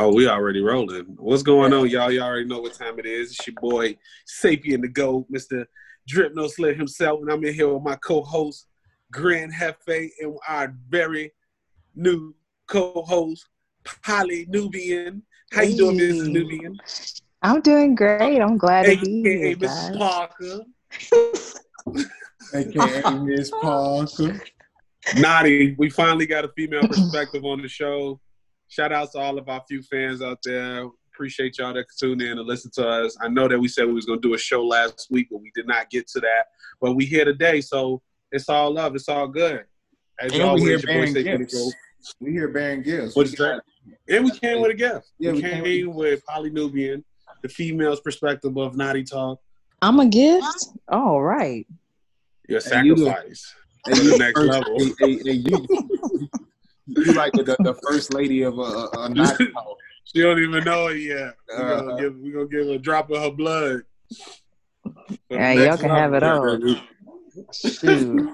Oh, we already rolling. What's going on, y'all? Y'all already know what time it is. It's your boy Sapien the Go, Mr. Drip No Slit himself, and I'm in here with my co-host Grand Hefe and our very new co-host Polly Nubian. How you doing, Mrs. Nubian? I'm doing great. I'm glad to be AKA here, Mrs. guys. Parker. aka Miss Parker. Naughty. We finally got a female perspective on the show. Shout out to all of our few fans out there. Appreciate y'all that tune in and listen to us. I know that we said we was gonna do a show last week, but we did not get to that. But we here today, so it's all love. It's all good. As And always, we here your boy bearing gifts. We here bearing gifts. What's that? And we came with a gift. Yeah, we, we came, came with Polly Nubian, the female's perspective of NATI Talk. I'm a gift. All right. Your And you the- sacrifice. Hey, you the the next level. hey, hey, hey, you, you like the, the first lady of a, a, a night. She don't even know it yet. We're gonna uh-huh. give we gonna give a drop of her blood. For the Yeah, y'all can have it level. all. Shoot.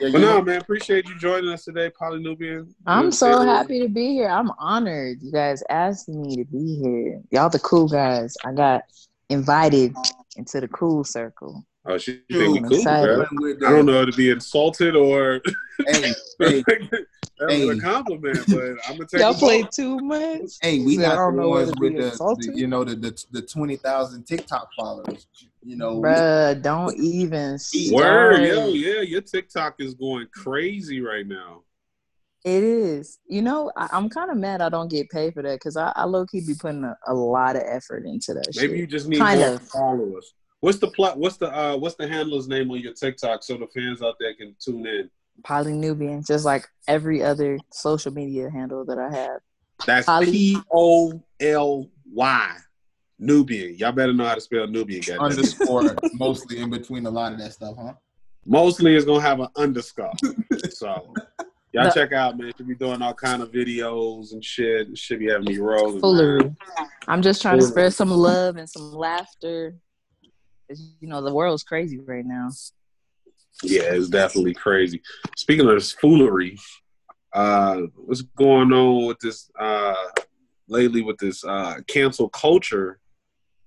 Yeah, But no, man, appreciate you joining us today, Polynubian. I'm Good so to- happy to be here. I'm honored. You guys asked me to be here. Y'all the cool guys. I got invited into the cool circle. Oh, she Dude, think we I'm cool, bro. I don't know to be insulted or Hey, hey, that was Hey. a compliment, but I'm gonna take Y'all it played too much. hey, we Said, not the know ones with the, the you know the the, the twenty thousand TikTok followers. You know, we- Bruh, don't even Word, start. yo, yeah, your TikTok is going crazy right now. It is. You know, I, I'm kind of mad I don't get paid for that because I, I low key be putting a, a lot of effort into that Maybe shit. you just need Kind more of. followers. What's the plot? What's the uh? What's the handler's name on your TikTok so the fans out there can tune in? Polynubian, just like every other social media handle that I have. That's Poly- P O L Y. Nubian. Y'all better know how to spell Nubian. goddamn underscore mostly in between a lot of that stuff, huh? Mostly it's gonna have an underscore. so y'all No. check out, man. Should be doing all kind of videos and shit. Should be having me rolling. man. Foolery. I'm just trying to Foolery. spread some love and some laughter. 'Cause, You know, the world's crazy right now. Yeah, it's definitely crazy. Speaking of this foolery, uh, what's going on with this uh, lately with this uh, cancel culture,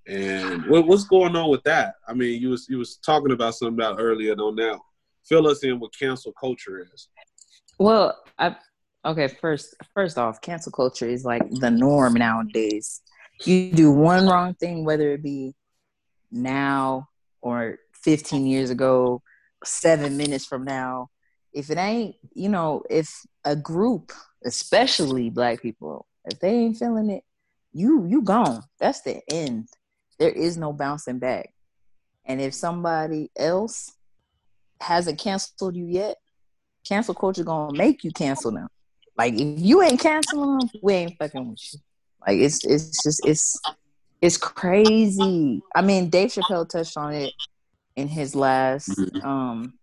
and what, what's going on with that? I mean, you was you was talking about something about earlier on now. Fill us in what cancel culture is. Well, I okay. First, first off, cancel culture is like the norm nowadays. You do one wrong thing, whether it be now or 15 years ago, seven minutes from now. If it ain't, you know, if a group, especially black people, if they ain't feeling it, you you gone. That's the end. There is no bouncing back. And if somebody else hasn't canceled you yet, cancel culture gonna make you cancel them. Like if you ain't canceling them, we ain't fucking with you. Like it's it's just it's it's crazy. I mean, Dave Chappelle touched on it in his last Mhm. um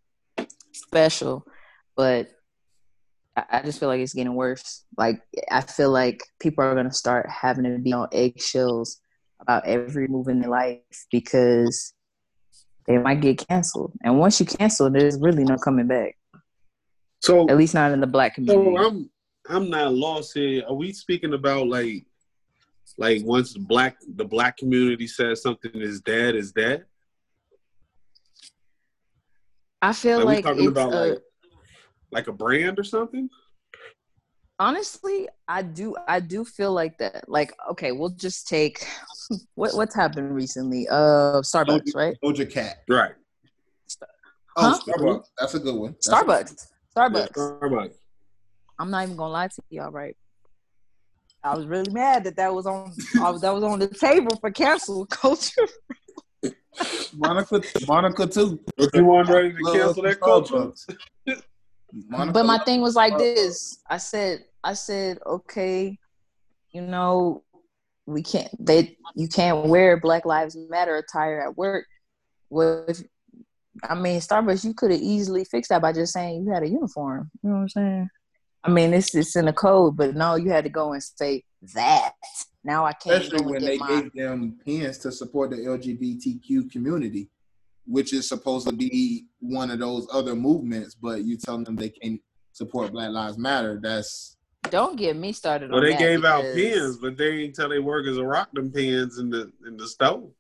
special, but I, I just feel like it's getting worse. Like I feel like people are gonna start having to be on eggshells about every move in their life because they might get canceled. And once you cancel, there's really no coming back. So, At least not in the black community. so I'm I'm not lost here. Are we speaking about like like once black the black community says something is dead is dead? I feel Like, we like talking it's about a, like like a brand or something? honestly, I do I do feel like that. Like, okay, we'll just take what what's happened recently. Uh Starbucks, right? Doja Cat. Right. Oh, Huh? Starbucks. That's a good one. That's a- Starbucks. Starbucks. Yeah, Starbucks. I'm not even gonna lie to y'all, right? I was really mad that that was on was, that was on the table for cancel culture. Monica, Monica too. But you weren't ready to cancel that culture? Monica, But my thing was like this. I said, I said, okay, you know, we can't. They, you can't wear Black Lives Matter attire at work. Well, if, I mean, Starbucks, you could have easily fixed that by just saying you had a uniform. You know what I'm saying? I mean, it's it's in the code, but no, you had to go and say that. Now I can't especially when get they my. gave them pins to support the LGBTQ community, which is supposed to be one of those other movements, but you tell them they can't support Black Lives Matter. That's don't get me started Well, on they that gave out because- pens, but they didn't tell their workers to rock them pens in the in the stove.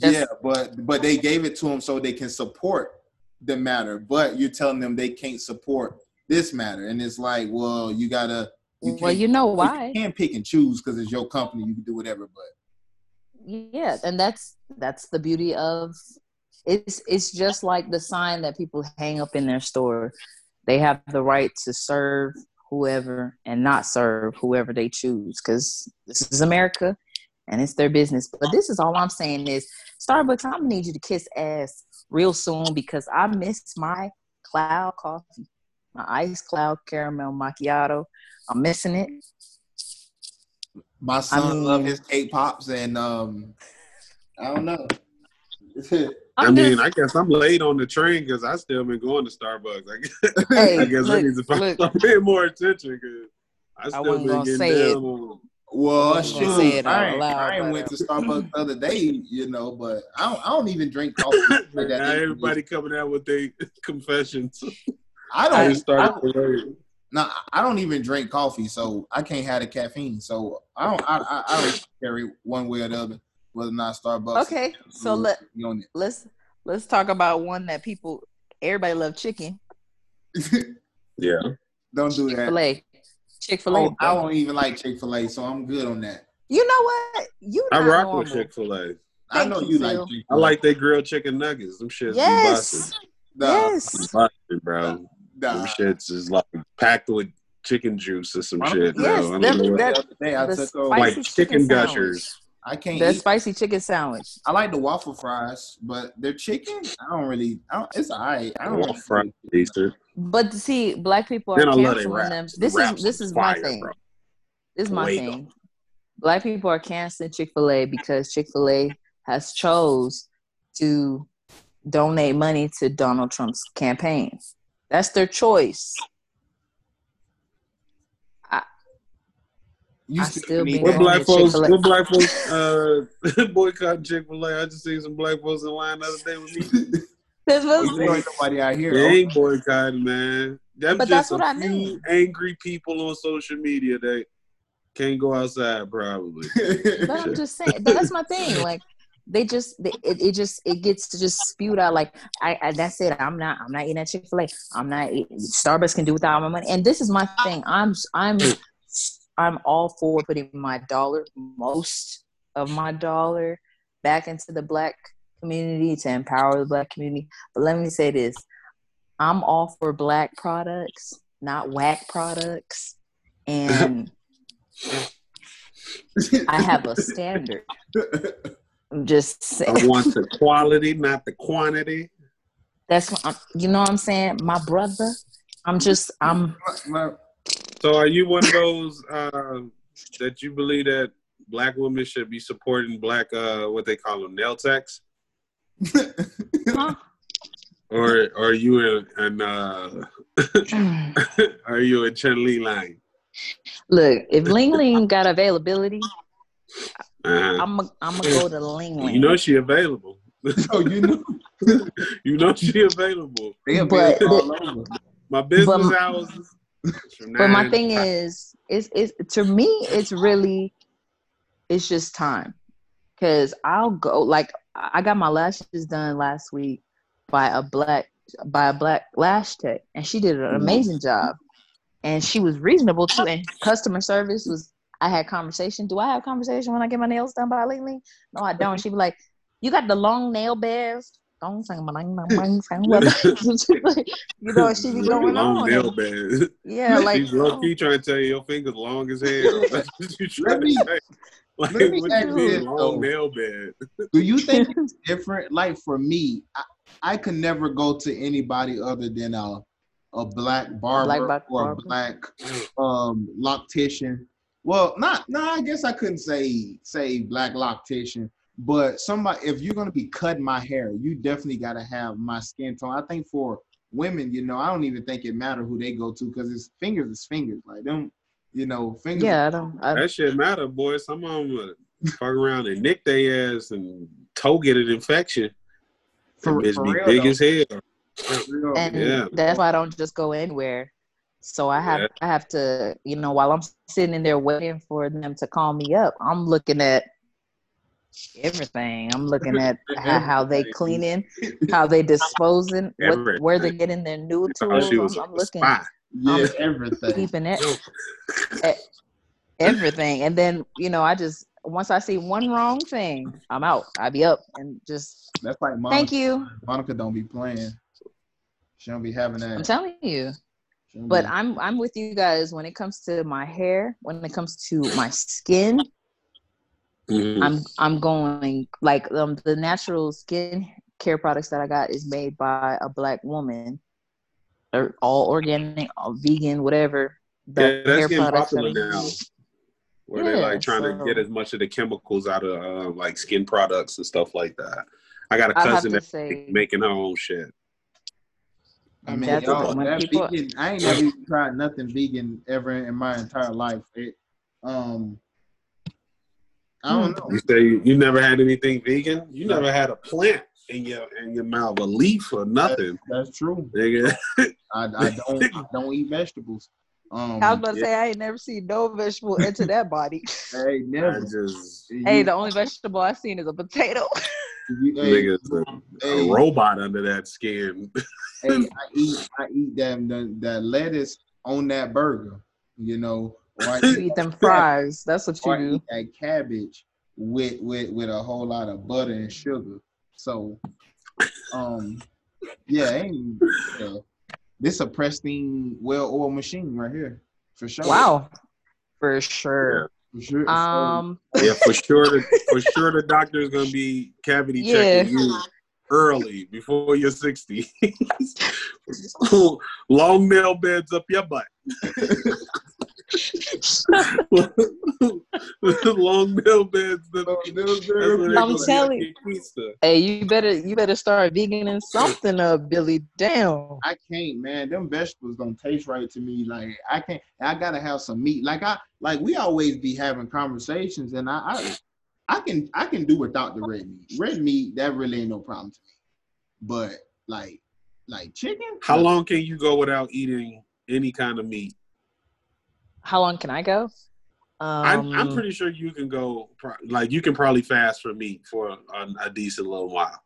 That's- yeah, but but they gave it to them so they can support the matter. But you're telling them they can't support this matter, and it's like, well, you gotta. You well, you know why? You can't pick and choose because it's your company. You can do whatever, but yeah and that's that's the beauty of it's it's just like the sign that people hang up in their store they have the right to serve whoever and not serve whoever they choose because this is america and it's their business but this is all i'm saying is starbucks i'm gonna need you to kiss ass real soon because i miss my cloud coffee my ice cloud caramel macchiato i'm missing it my son mean- love his cake pops, and um, I don't know. i mean, I guess I'm late on the train because I still been going to Starbucks. I guess, Hey, I, guess I need to look. start paying more attention because I still wasn't been gonna getting say it. on. Well, I wasn't shoot, say it I ain't, loud, I ain't went uh, to Starbucks the other day, you know, but I don't, I don't even drink coffee like that. now everybody coming out with their confessions. I I don't. just I, started late. no, I don't even drink coffee, so I can't have the caffeine. So I don't. I, I, I don't carry one way or the other whether or not Starbucks. okay so let you on let's let's talk about one that people everybody love chicken. Yeah. don't do that. chick-fil-a Oh, I don't even like Chick Fil A, so I'm good on that. you know what you I rock normal. with Chick Fil A. I know you, you like Chick I like their grilled chicken nuggets. Them shits yes Nah, yes be bro. Them nah. shits is like packed with chicken juice or some Why shit. Yes, I don't them- know what- that- the day I the took over. spicy like chicken chicken gushers. I can't the eat. spicy chicken sandwich I like the waffle fries, but their chicken, I don't really. I don't, it's alright. I don't. Waffle fries decent. but see black people are Then I love they canceling them this The is this is is my fire, thing bro. this is my Fuego. thing black people are canceling chick-fil-a because chick-fil-a has chose to donate money to donald trump's campaign that's their choice You I still still can be What black folks? Chick-fil-A. What black folks uh, boycotting Chick Fil A? I just seen some black folks in line the other day with me. This was- ain't nobody out here. They ain't boycotting, man. Them But just that's what a I few mean. angry people on social media that can't go outside, probably. But I'm just saying that's my thing. Like they just they, it, it just it gets to just spewed out like I, I that's it. I'm not I'm not eating at Chick Fil A. I'm not Starbucks can do without my money. And this is my thing. I'm I'm I'm all for putting my dollar, most of my dollar, back into the black community to empower the black community. But let me say this: I'm all for black products, not whack products, and I have a standard. I'm just saying. I want the quality, not the quantity. That's what I'm, you know what I'm saying, my brother. I'm just I'm So, are you one of those uh, that you believe that black women should be supporting black, uh, what they call them, nail techs? huh? Or, or are you in, in uh, are you in Chen Li line? look. If Ling Ling got availability, Uh-huh. I'm a, I'm gonna go to Ling Ling. You know she available. so you know You know she available. But- available all over. My business But- hours. is but my thing to is, it's is to me, it's really, it's just time, because I'll go. Like I got my lashes done last week by a black by a black lash tech, and she did an amazing job, and she was reasonable too, and customer service was. I had conversation. Do I have conversation when I get my nails done by Ling Ling? No, I don't. She be like, "You got the long nail beds." Don't sing, bang, bang, bang, bang. you know, she be going long on. nail and- bed. Yeah, like She's low key trying to tell you your fingers long as hell. That's what you trying me- to say. Like, let me what ask you you this, long nail bed? Do you think it's different? Like for me, I, I could never go to anybody other than a a black barber black bar- or barber. a black um loctician. Well, not no, I guess I couldn't say say black loctician, but somebody if you're gonna be cutting my hair, you definitely gotta have my skin tone. I think for women, you know, I don't even think it matter who they go to because it's fingers is fingers. Like them, you know, fingers. Yeah, I don't. I, That shit matter, boy. Some of them uh, fuck around and nick their ass and toe get an infection. For- For, bitch for be real, big though. as hell. For real. and Yeah. that's why I don't just go anywhere. So I have Yeah. I have to, you know, while I'm sitting in there waiting for them to call me up, I'm looking at everything. I'm looking at how, how they Everything. cleaning, how they disposing, what, where they're getting their new Thought tools. she I'm, I'm looking, spy. Yeah, Um, everything. keeping it, e- everything, and then you know, I just once I see one wrong thing, I'm out. I be up and just That's like Monica. thank you. Monica don't be playing. She don't be having that. I'm telling you. But I'm I'm with you guys when it comes to my hair, when it comes to my skin. Mhm. I'm I'm going like um the natural skin care products that I got is made by a black woman. They're all organic, all vegan, whatever. The Yeah, that's getting popular now. Where they're like trying to get as much of the chemicals out of uh, like skin products and stuff like that. I got a cousin that's say making her own shit. I mean, that's y'all, when that people- vegan, I ain't never tried nothing vegan ever in my entire life. It, um, I don't know. You say you, you never had anything vegan? You never had a plant in your in your mouth, a leaf or nothing, That's true. nigga. I, I don't I don't eat vegetables. Um, I was about to say I ain't never seen no vegetable into that body. hey, I never. just hey, the only vegetable I've seen is a potato. you- hey, nigga's a, hey, a robot under that skin. hey, I eat I eat that the, that lettuce on that burger. You know, or I You eat them fries. That's what or I you do. eat that cabbage with with with a whole lot of butter and sugar. So, um, yeah, ain't yeah. this a pristine, well-oiled machine right here for sure. Wow. For sure. for sure. Um yeah, for sure. The, for sure, the doctor is gonna be cavity Yeah. checking you early before you're 60. Long nail beds up your butt. Long nail beds. That, So, little that's girl, what they I'm telling like in Keystone. Hey, you better you better start veganing something up, Billy. Damn. I can't, man. Them vegetables don't taste right to me. Like I can't. I gotta have some meat. Like I like we always be having conversations, and I I, I can I can do without the red meat. Red meat that really ain't no problem to me. But like like chicken. How long can you go without eating any kind of meat? How long can I go? Um, I'm, I'm pretty sure you can go, like, you can probably fast for me for a, a decent little while.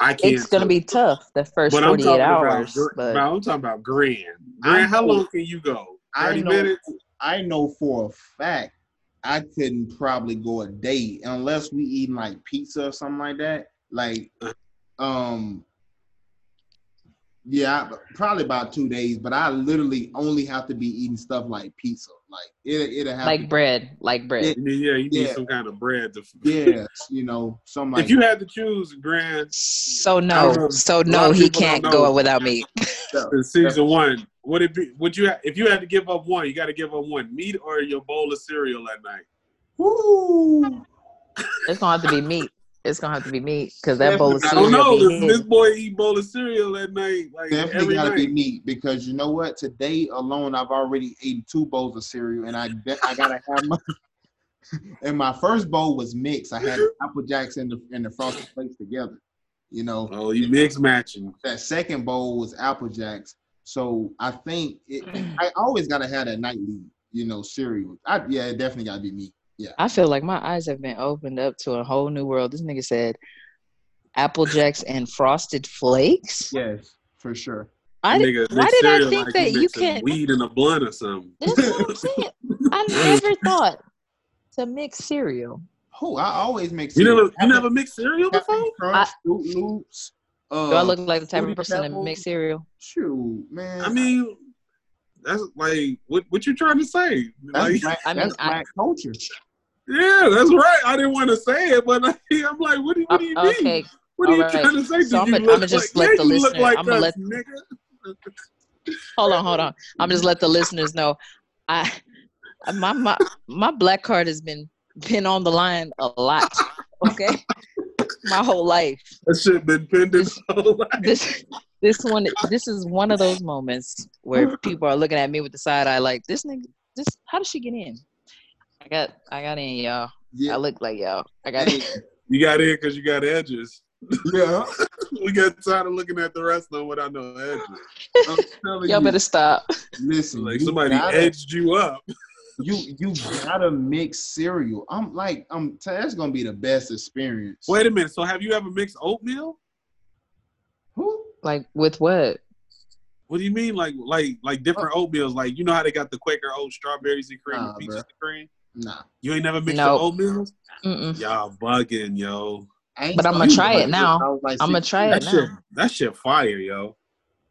I can't. it's gonna be tough the first But I'm 48 hours. about, gr- but I'm talking about grand. Grand, how long can you go? I 30 know- minutes? I know for a fact I couldn't probably go a day unless we eating like pizza or something like that. Like, um, yeah, probably about two days. But I literally only have to be eating stuff like pizza. Like it, it'll have like bread, like bread. Yeah. You need- Yeah, you need Yeah. some kind of bread. To, yes, you know, some. like if you had to choose, Grand, So no, so no, he can't go without me. in season one, would it be? Would you? Ha- if you had to give up one, you got to give up one: meat or your bowl of cereal at night. Woo! It's gonna have to be meat. It's gonna have to be meat because that bowl of I I don't cereal know. This, this boy eat bowl of cereal at night, like Definitely gotta night. be meat because you know what? Today alone, I've already eaten two bowls of cereal, and I de- I gotta have my. and my first bowl was mixed. I had apple jacks and the and the frosted flakes together. You know, Oh, you mix matching. that second bowl was apple jacks. So I think it, I always gotta have that nightly, you know, cereal. I, yeah, it definitely gotta be meat. Yeah. I feel like my eyes have been opened up to a whole new world. This nigga said Apple Jacks and Frosted Flakes. Yes, for sure. I did, Nigga why did I think like that you can't? weed in a blunt or something. That's what I'm saying. I never thought to mix cereal. Oh, I always make You cereal. never, you never mixed cereal before? Captain Crunch, Froot Loops. Uh, Do I look like the type of person to Pebbles? mix cereal? Shoot, man. I mean, that's like what what you trying to say? that's, Like, black, I mean, that's I- black culture. Yeah, that's right. I didn't want to say it, but I'm like, what do, what do you Uh, mean? okay, What are you right. trying to say? So I'm gonna- look I'ma just like, let yeah, the you look listener- like I'ma let- nigga. hold on, hold on. I'm just let the listeners know. I my my my black card has been been on the line a lot. Okay, my whole life. That shit been pending This- so long. This this one this is one of those moments where people are looking at me with the side eye, like this nigga. This how did she get in? I got I got in, y'all. Yeah, I look like y'all. I got in. You got in because you got edges. yeah. we got tired of looking at the rest of them without no edges. I'm telling Y'all you, better stop. listen. Like somebody gotta- edged you up. you you gotta mix cereal. I'm like I'm t- that's gonna be the best experience. Wait a minute. So have you ever mixed oatmeal? who? Like with what? What do you mean? Like like like different uh, oatmeals? Like you know how they got the Quaker oat strawberries and cream, Nah, and peaches bruh. and cream. Nah, You ain't never mixed Nope. the oatmeals? Mm-mm. Y'all bugging, yo. But I'ma try it now. I was like I'ma six- try it That now. shit, that shit fire, yo.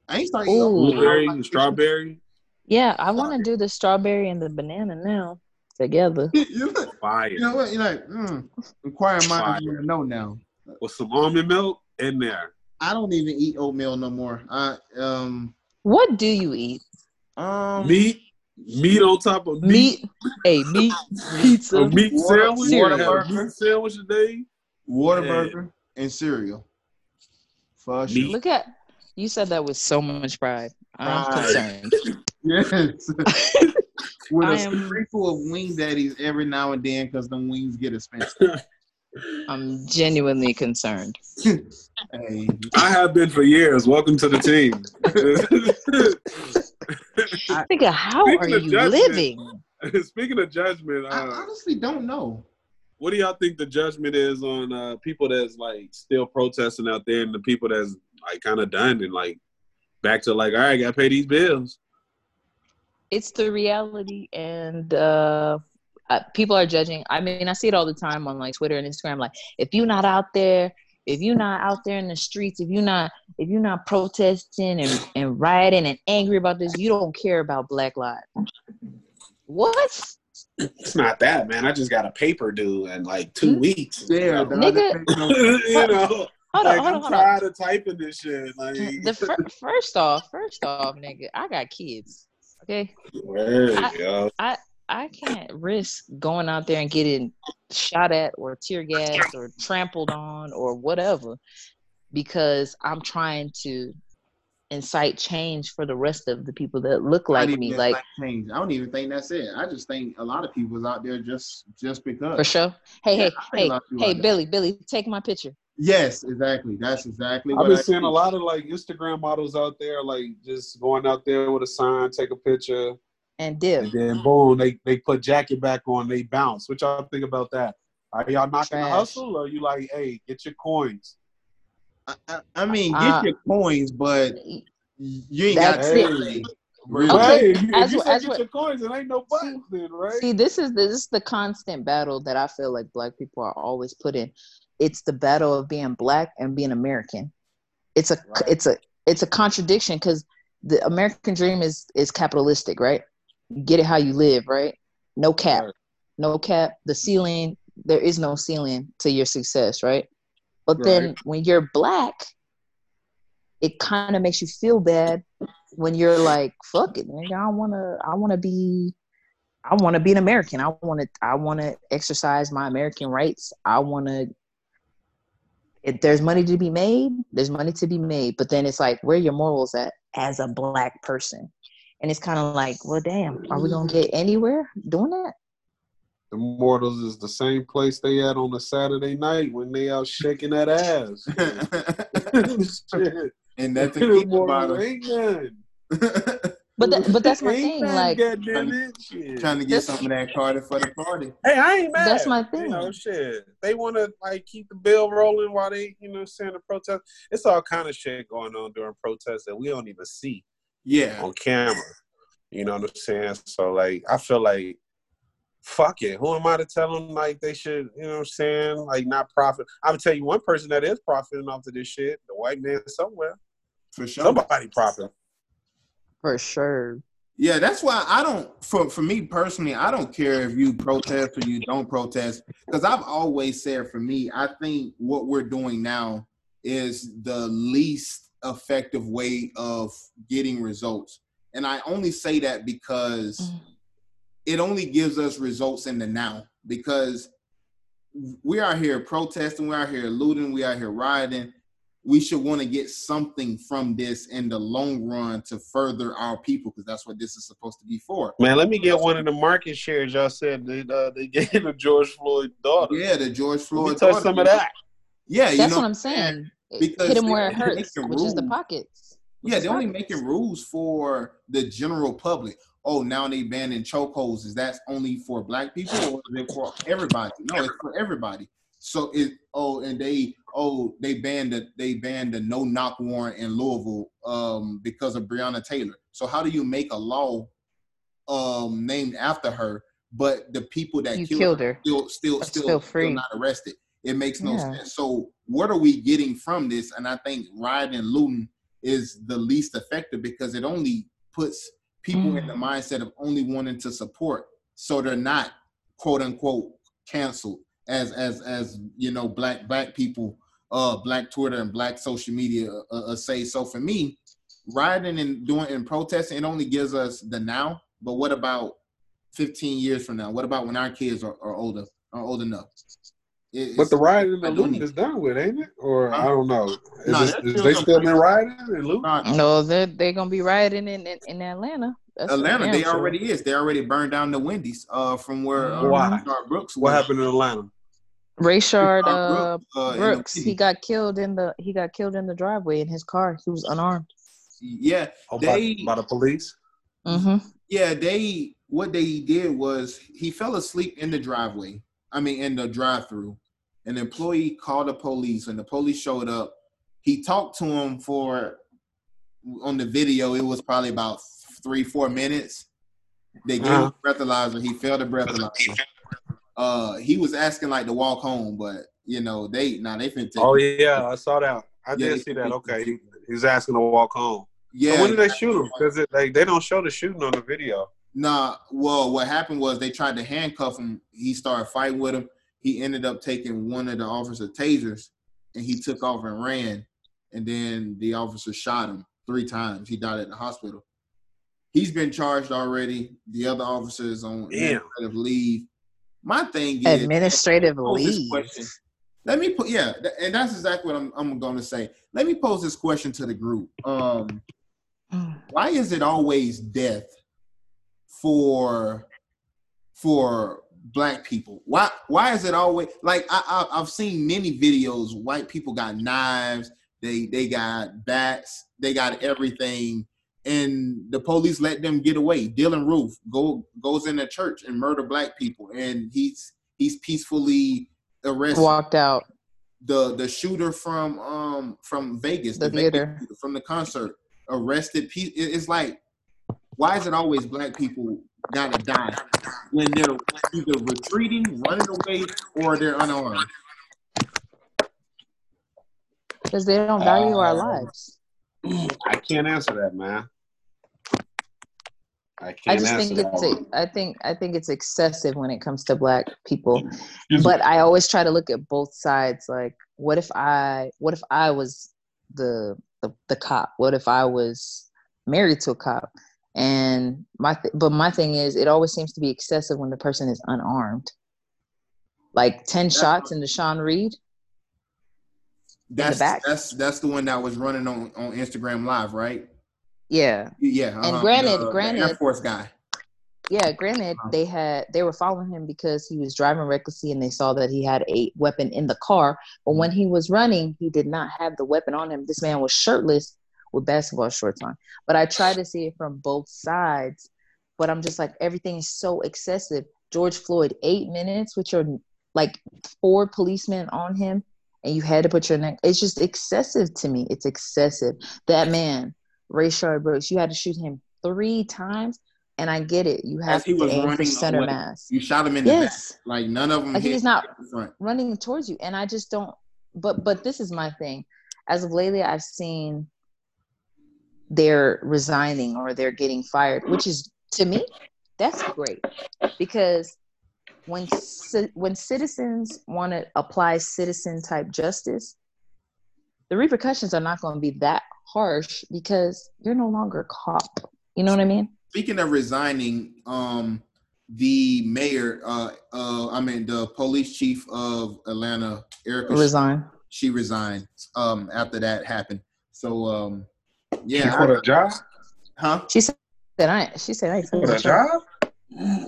I ain't started Ooh. eating Blueberry oatmeal. and strawberry, Yeah, I want to do the strawberry and the banana now together. you fire. You know what? You're like, mm, inquiring Fire. minds want to know now. With some almond milk in there. I don't even eat oatmeal no more. I um What do you eat? um Meat, meat on top of meat. Meat. Hey, meat, pizza. A meat Water- sandwich. cereal. Have a meat sandwich today. Whataburger and cereal. For sure. Look at you said that with so much pride. I'm Pride. concerned. Yes. With I a am- sprinkle of wing daddies every now and then because the wings get expensive. I'm genuinely concerned. hey, I have been for years. Welcome to the team. Nigga, how are of you judgment, living? Speaking of judgment, I uh, honestly don't know. what do y'all think the judgment is on uh, people that's like still protesting out there and the people that's like kind of done and like back to like, all right, gotta pay these bills. It's the reality, and uh, uh, people are judging. I mean, I see it all the time on like Twitter and Instagram. Like, if you're not out there, if you're not out there in the streets, if you're not, if you're not protesting and, and rioting and angry about this, you don't care about Black Lives. What? It's not that, man. I just got a paper due in like two Hmm? weeks. Yeah, you know, Nigga. that makes no- you know Hold like, on, hold on, I'm hold on. tired of typing this shit. Like, The fir- first off, first off, nigga, I got kids. Okay, Word, yo. I can't risk going out there and getting shot at or tear gassed or trampled on or whatever because I'm trying to incite change for the rest of the people that look like me. Like change. I don't even think that's it. I just think a lot of people's out there just just because. for sure. Hey, Yeah, hey, I think a hey, lot of people hey, out there. Billy, Billy, take my picture. Yes, exactly. That's exactly I've what been I seeing a lot of like Instagram models out there, like just going out there with a sign, take a picture, And dip. and then boom, they they put jacket back on, they bounce. What y'all think about that? Are y'all knocking the Trash. hustle, or you like, hey, get your coins? I, I, I mean, get Uh, your coins, but you ain't got That's to it. say, Well, Okay, hey, if you, if as you what- say as get your coins, it ain't no buttons then, right? See, this is the, this is the constant battle that I feel like Black people are always put in. It's the battle of being Black and being American. It's a Right. it's a it's a contradiction because the American dream is is capitalistic, right? Get it how you live, right? No cap, Right. no cap. The ceiling, there is no ceiling to your success, right? But then when you're Black, it kind of makes you feel bad when you're like, "Fuck it, nigga, I wanna I wanna be." I want to be an American. I want to. I want to exercise my American rights. I want to. If there's money to be made, there's money to be made. But then it's like, where are your morals at as a black person? And it's kind of like, well, damn, are we gonna get anywhere doing that? The Mortals is the same place they at on a Saturday night when they out shaking that ass. And that's the The key Mortals about ain't none. it. But that, but that's my Ain't thing. Like, goddamn it. Shit. Trying to get This- some of that Carter for the party. Hey, I ain't mad. That's my You thing. know, shit. They want to like keep the bill rolling while they, you know, saying the protest. It's all kind of shit going on during protests that we don't even see Yeah. on camera. You know what I'm saying? So like, I feel like, fuck it. Who am I to tell them like they should? You know what I'm saying? Like not profit. I would tell you one person that is profiting off of this shit. The white man somewhere. For sure. Somebody profiting. for sure. Yeah, that's why I don't. For for me personally, I don't care if you protest or you don't protest, because I've always said for me, I think what we're doing now is the least effective way of getting results, and I only say that because Mm. it only gives us results in the now. Because we are here protesting, we are here looting, we are here rioting. We should want to get something from this in the long run to further our people, because that's what this is supposed to be for. Man, let me get one of the market shares y'all said they uh, they gave the George Floyd daughter. Yeah, the George Let me Floyd. touch daughter. some of that. Yeah, you That's know, what I'm saying. It Because hit him they where it only hurts, making which is the pockets. Yeah, they're only making rules for the general public. Oh, now they banning chokeholds. Is that only for black people or is it for everybody? No, it's for everybody. So it oh, and they oh they banned the they banned the no knock warrant in Louisville um because of Breonna Taylor. So how do you make a law um named after her, but the people that killed, killed her her. still still Are still, still still free. not arrested? It makes no Yeah. sense. So what are we getting from this? And I think rioting and looting is the least effective because it only puts people in the Mm. mindset of only wanting to support, so they're not quote unquote canceled as as as you know black black people, uh, black Twitter and black social media uh, uh, say. So for me, rioting and doing and protesting, it only gives us the now. But what about 15 years from now? What about when our kids are, are older are old enough? It- But the it's- rioting and the don't looting is done with, ain't it? Or I don't know. Is, No, this- there's is still they still been rioting and looting? not- No, they're they're gonna be rioting in in, in Atlanta. That's Atlanta, damn they sure. already is. They already burned down the Wendy's uh, from where uh, Why? Rashard Brooks. What happened in Atlanta? Rayshard Rashard uh, uh, Brooks, he got killed in the he got killed in the driveway in his car. He was unarmed. Yeah, Oh, by, They- by the police? Mm-hmm. yeah. They what they did was he fell asleep in the driveway. I mean, in the drive-through. An employee called the police, and the police showed up. He talked to him for on the video. It was probably about three, four minutes. They gave him Uh-huh. a breathalyzer. He failed the breathalyzer. Uh, he was asking like to walk home, but you know they now they finna take. Oh yeah, I saw that. I Yeah, did see that. Okay, he, he's asking to walk home. yeah. So when did they shoot him? Because like they don't show the shooting on the video. Nah, well, what happened was they tried to handcuff him. He started fighting with him. He ended up taking one of the officer's tasers, and he took off and ran. And then the officer shot him three times. He died at the hospital. He's been charged already. The other officer is on Damn. administrative leave. My thing is Administrative leave. question. Let me put yeah, th- and that's exactly what I'm, I'm going to say. Let me pose this question to the group. Um, why is it always death for for black people why why is it always like I, I i've seen many videos white people got knives they they got bats they got everything and the police let them get away dylann roof go goes in a church and murder black people and he's he's peacefully arrested Walked out. the the shooter from um from Vegas, The the, theater. shooter from the concert, arrested. It's like, why is it always black people gotta die when they're either retreating, running away, or they're unarmed? Because they don't value our Uh, lives. I can't answer that, man. I can't I just answer think it's that. a, I think I think it's excessive when it comes to black people. But I always try to look at both sides. Like, what if I what if I was the the, the cop? What if I was married to a cop? And my th- but my thing is, it always seems to be excessive when the person is unarmed. Like ten shots into Sean Reed. That's that's that's the one that was running on on Instagram Live, right? Yeah, Yeah. uh-huh. granted- The- the granted- Air Force guy. yeah. Granted, Uh-huh. they had they were following him because he was driving recklessly, and they saw that he had a weapon in the car. But when he was running, he did not have the weapon on him. This man was shirtless with basketball shorts on. But I try to see it from both sides. But I'm just like everything is so excessive. George Floyd, eight minutes with your like four policemen on him, and you had to put your neck. It's just excessive to me. It's excessive. That man, Rayshard Brooks, you had to shoot him three times. And I get it. You have As he to was aim for running center away. mass. You shot him in the back. Like none of them Like hit he's not running towards you and i just don't but but this is my thing as of lately i've seen they're resigning or they're getting fired which is to me that's great. Because when ci- when citizens want to apply citizen type justice the repercussions are not going to be that harsh because you're no longer a cop. You know what i mean? Speaking of resigning, um, the mayor, uh, uh, I mean the police chief of Atlanta, Erika, resign. she resigned um, after that happened. So um, She yeah, quit her job? huh? she said i she said i ain't Quit her finished job?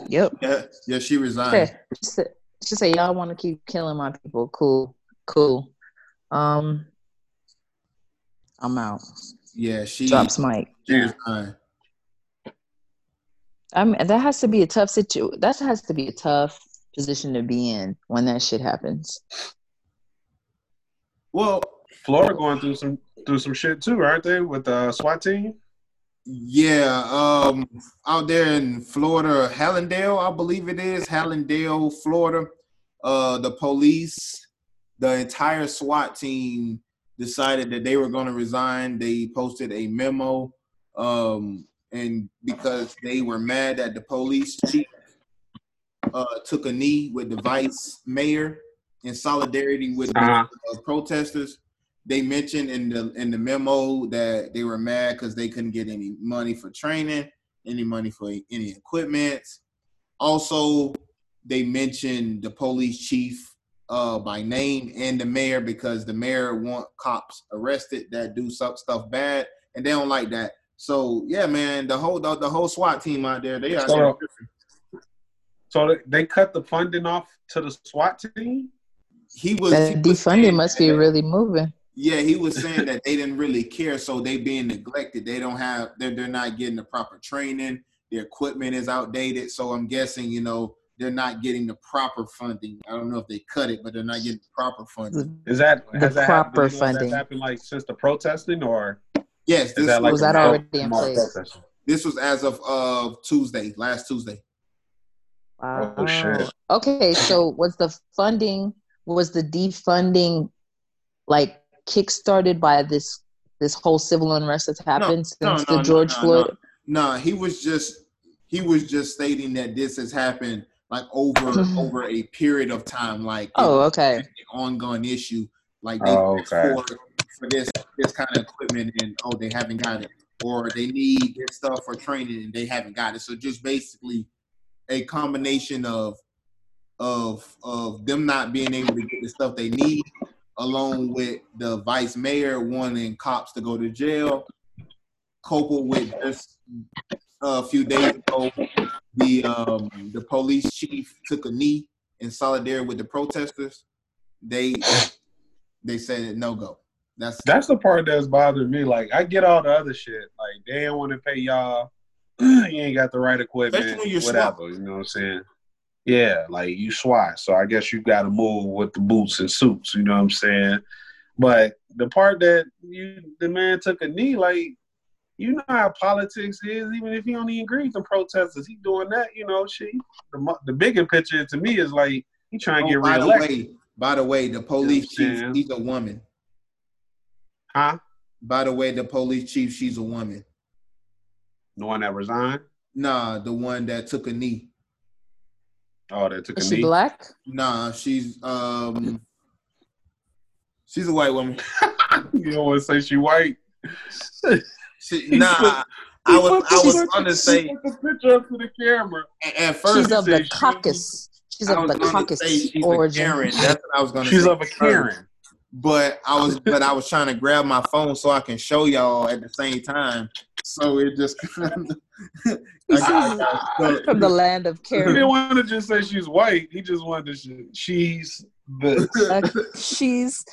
yep Yeah, yeah, she She resigned. she said, she said, y'all want to keep killing my people. Cool, cool. Um, I'm out. Yeah, she Drops mic. she resigned. I mean, that has to be a tough situation. That has to be a tough position to be in when that shit happens. Well, Florida going through some through some shit too, aren't they? With the SWAT team. yeah, um, out there in Florida, Hallandale, I believe it is Hallandale, Florida. Uh, the police, the entire SWAT team decided that they were going to resign. They posted a memo, um, and because they were mad that the police chief uh, took a knee with the vice mayor in solidarity with the Uh-huh. uh, protesters. They mentioned in the in the memo that they were mad because they couldn't get any money for training, any money for any equipment. Also, they mentioned the police chief uh, by name and the mayor because the mayor want cops arrested that do some stuff bad, and they don't like that. So yeah, man, the whole the, the whole SWAT team out there, they are. So- there. So they, they cut the funding off to the SWAT team. He was he That defunding must be really moving. Yeah, he was saying that they didn't really care, so they being neglected. They don't have they're they're not getting the proper training. Their equipment is outdated, so I'm guessing you know they're not getting the proper funding. I don't know if they cut it, but they're not getting proper funding. Is that The has that happened- proper do you know if that's funding. happened like since the protesting, or Yes, is this that like Was that already in place? protesting? this was as of uh Tuesday, last Tuesday. Wow. Oh, shit. Okay, so was the funding was the defunding like kickstarted by this this whole civil unrest that's happened no, since no, the George no, Floyd? No, he was just he was just stating that this has happened like over mm-hmm. over a period of time, like Oh, okay. an ongoing issue. Like they Oh, okay. for, for this this kind of equipment and oh they haven't got it. Or they need this stuff for training and they haven't got it. So just basically a combination of of of them not being able to get the stuff they need, along with the vice mayor wanting cops to go to jail, coupled with just a few days ago, the um the police chief took a knee in solidarity with the protesters. They they said no go. That's That's the part that's bothering me. Like I get all the other shit. Like they don't want to pay y'all. you ain't got the right equipment. Especially when you're whatever. SWAT. You know what I'm saying? Yeah, like you SWAT. So I guess you got to move with the boots and suits. You know what I'm saying? But the part that you the man took a knee, like you know how politics is. Even if he even agree with the protesters, he doing that. You know, she The the bigger picture to me is like he trying to Oh, get by the way, by the way, the police You know chief, he's a woman. Huh? By the way, the police chief, she's a woman. The one that resigned. Nah, the one that took a knee. Oh, that took a Is she knee. black? Nah, she's um she's a white woman. You don't want to say she white. She, nah, put- I was I was put- gonna say the picture up to the camera. at- at first She's of say the she- caucus. She's I of the gonna caucus say she's a origin. Karen. That's what I was gonna She's say. of a Karen. But I was but I was trying to grab my phone so I can show y'all at the same time. So it just I- From the land of care. He didn't want to just say she's white. He just wanted to say she's the. Uh, she's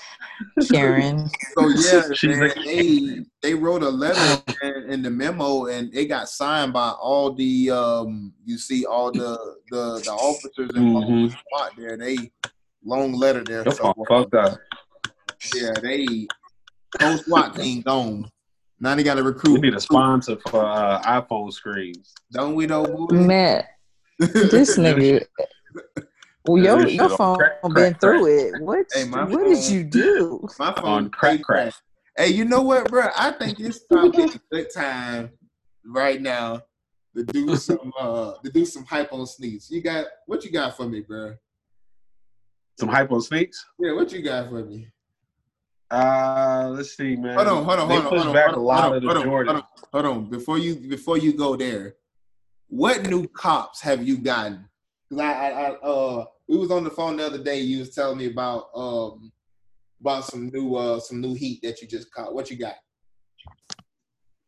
Karen. So yeah, She's man, they they wrote a letter in, in the memo, and it got signed by all the um. You see all the the the officers involved in the spot there. They long letter there. Your So, phone fucked up. Yeah, they whole SWAT team gone. Now they got to We recruit. need a sponsor for uh, iPhone screens. Don't we though, boy? Man, this nigga. Well, your, your phone crack, been crack, through it. What, Hey, my what did you do? My phone On crack, crack. Hey, you know what, bro? I think it's probably a good time right now to do some uh to do some hype on sneaks. You got what you got for me, bro? Some hype on sneaks. Yeah, what you got for me? Uh, let's see, man. Hold on, hold on, hold on, pushed hold on, back hold a on, lot hold of the on, hold on, Jordan. hold on, hold on. Before you before you go there, what new cops have you gotten? Because I, I, I uh we was on the phone the other day. You was telling me about um about some new uh some new heat that you just caught. What you got?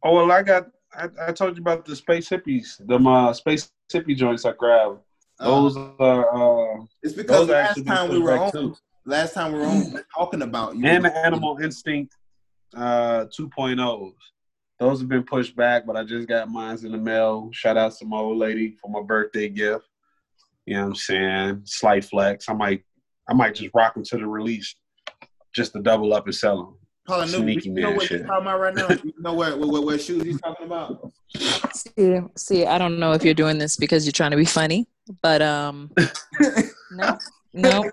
Oh well, I got. I, I told you about the space hippies. the uh, space hippie joints I grabbed. Uh, Those are. Uh, it's because last actually time we were on, too. Last time we were on talking about you and were- the animal instinct uh 2.0s. Those have been pushed back, but I just got mines in the mail. Shout out to my old lady for my birthday gift. You know what I'm saying? Slight flex. I might I might just rock them to the release just to double up and sell them. Paula, Sneaky you know man what shit. he's talking about right now? You know what, what, what, what shoes he's talking about? See, see, I don't know if you're doing this because you're trying to be funny, but um, no, no,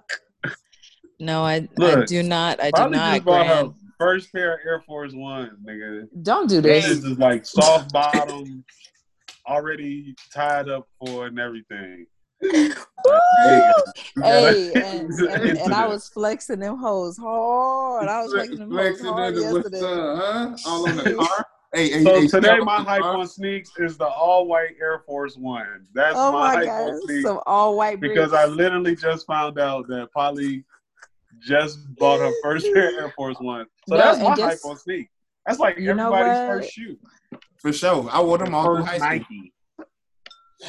no, I, I do not, I do Probably not. just bought her first pair of Air Force Ones, nigga. Don't do This this. is like soft bottom, already tied up for and everything. Hey, and, and, and I was flexing them hoes hard. I was flexing them hoes hard in the- yesterday. huh? All on the car. Hey, hey, So hey, today my to hype car. on sneaks is the all white Air Force One. That's Oh my, my hype god, on sneaks some all white because. I literally just found out that Polly just bought her first pair of Air Force One. So No, that's my guess- hype on sneak. That's like You everybody's first shoe. For sure. I wore them all through First high school.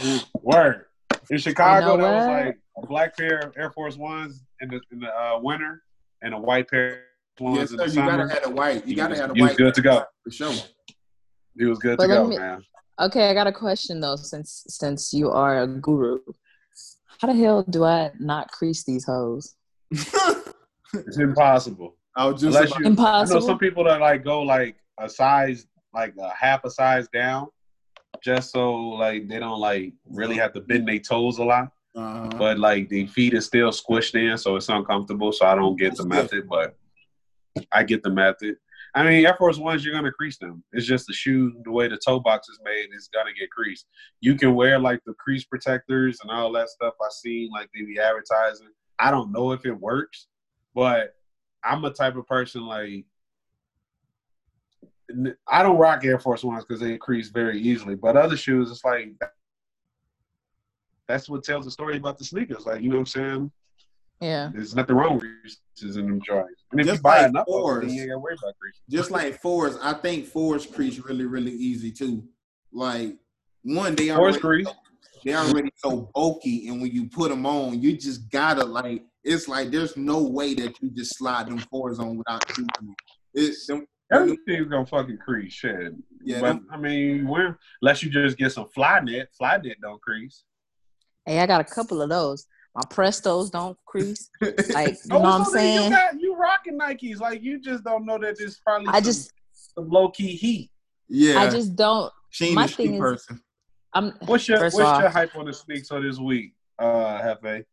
Nike. Word. In Chicago, You know that was like a black pair of Air Force Ones in the in the uh, winter and a white pair of ones Yes, in sir. the You summer. gotta have a white. You gotta have a white. You was good to go. For sure. It was good But to go, me- man. Okay, I got a question though, since since you are a guru. How the hell do I not crease these hoes? It's impossible. I was just Unless about- you, I know some people that like go like a size, like a half a size down, just so like they don't like really have to bend their toes a lot. uh, But like the feet is still squished in, so it's uncomfortable. So I don't get the method, but I get the method. I mean, Air Force Ones, you're gonna crease them. It's just the shoe, the way the toe box is made, is gonna get creased. You can wear like the crease protectors and all that stuff. I seen like they be advertising. I don't know if it works, but I'm a type of person like I don't rock Air Force Ones because they crease very easily. But other shoes, it's like that's what tells the story about the sneakers. Like you know what I'm saying? Yeah. There's nothing wrong with creases in them joints. And if Just you buy like enough fours. then you ain't gotta worry about creases. just like fours, I think fours crease really, really easy too. Like one, they Fours already crease. they're already so bulky, and when you put them on, you just gotta like. It's like there's no way that you just slide them fours on without creasing. them. It's them, Everything's gonna fucking crease, shit. Yeah, but them- I mean, when unless you just get some Flyknit, fly net don't crease. Hey, I got a couple of those. My Prestos don't crease. Like, you know Oh, what I'm so then You, saying? got, you rocking Nikes, like you just don't know that there's probably I some, just, some low key heat. yeah, I just don't. she ain't my a shoe thing is- person. I'm. What's your what's off- your hype on the sneaks for this week, uh, Hefe?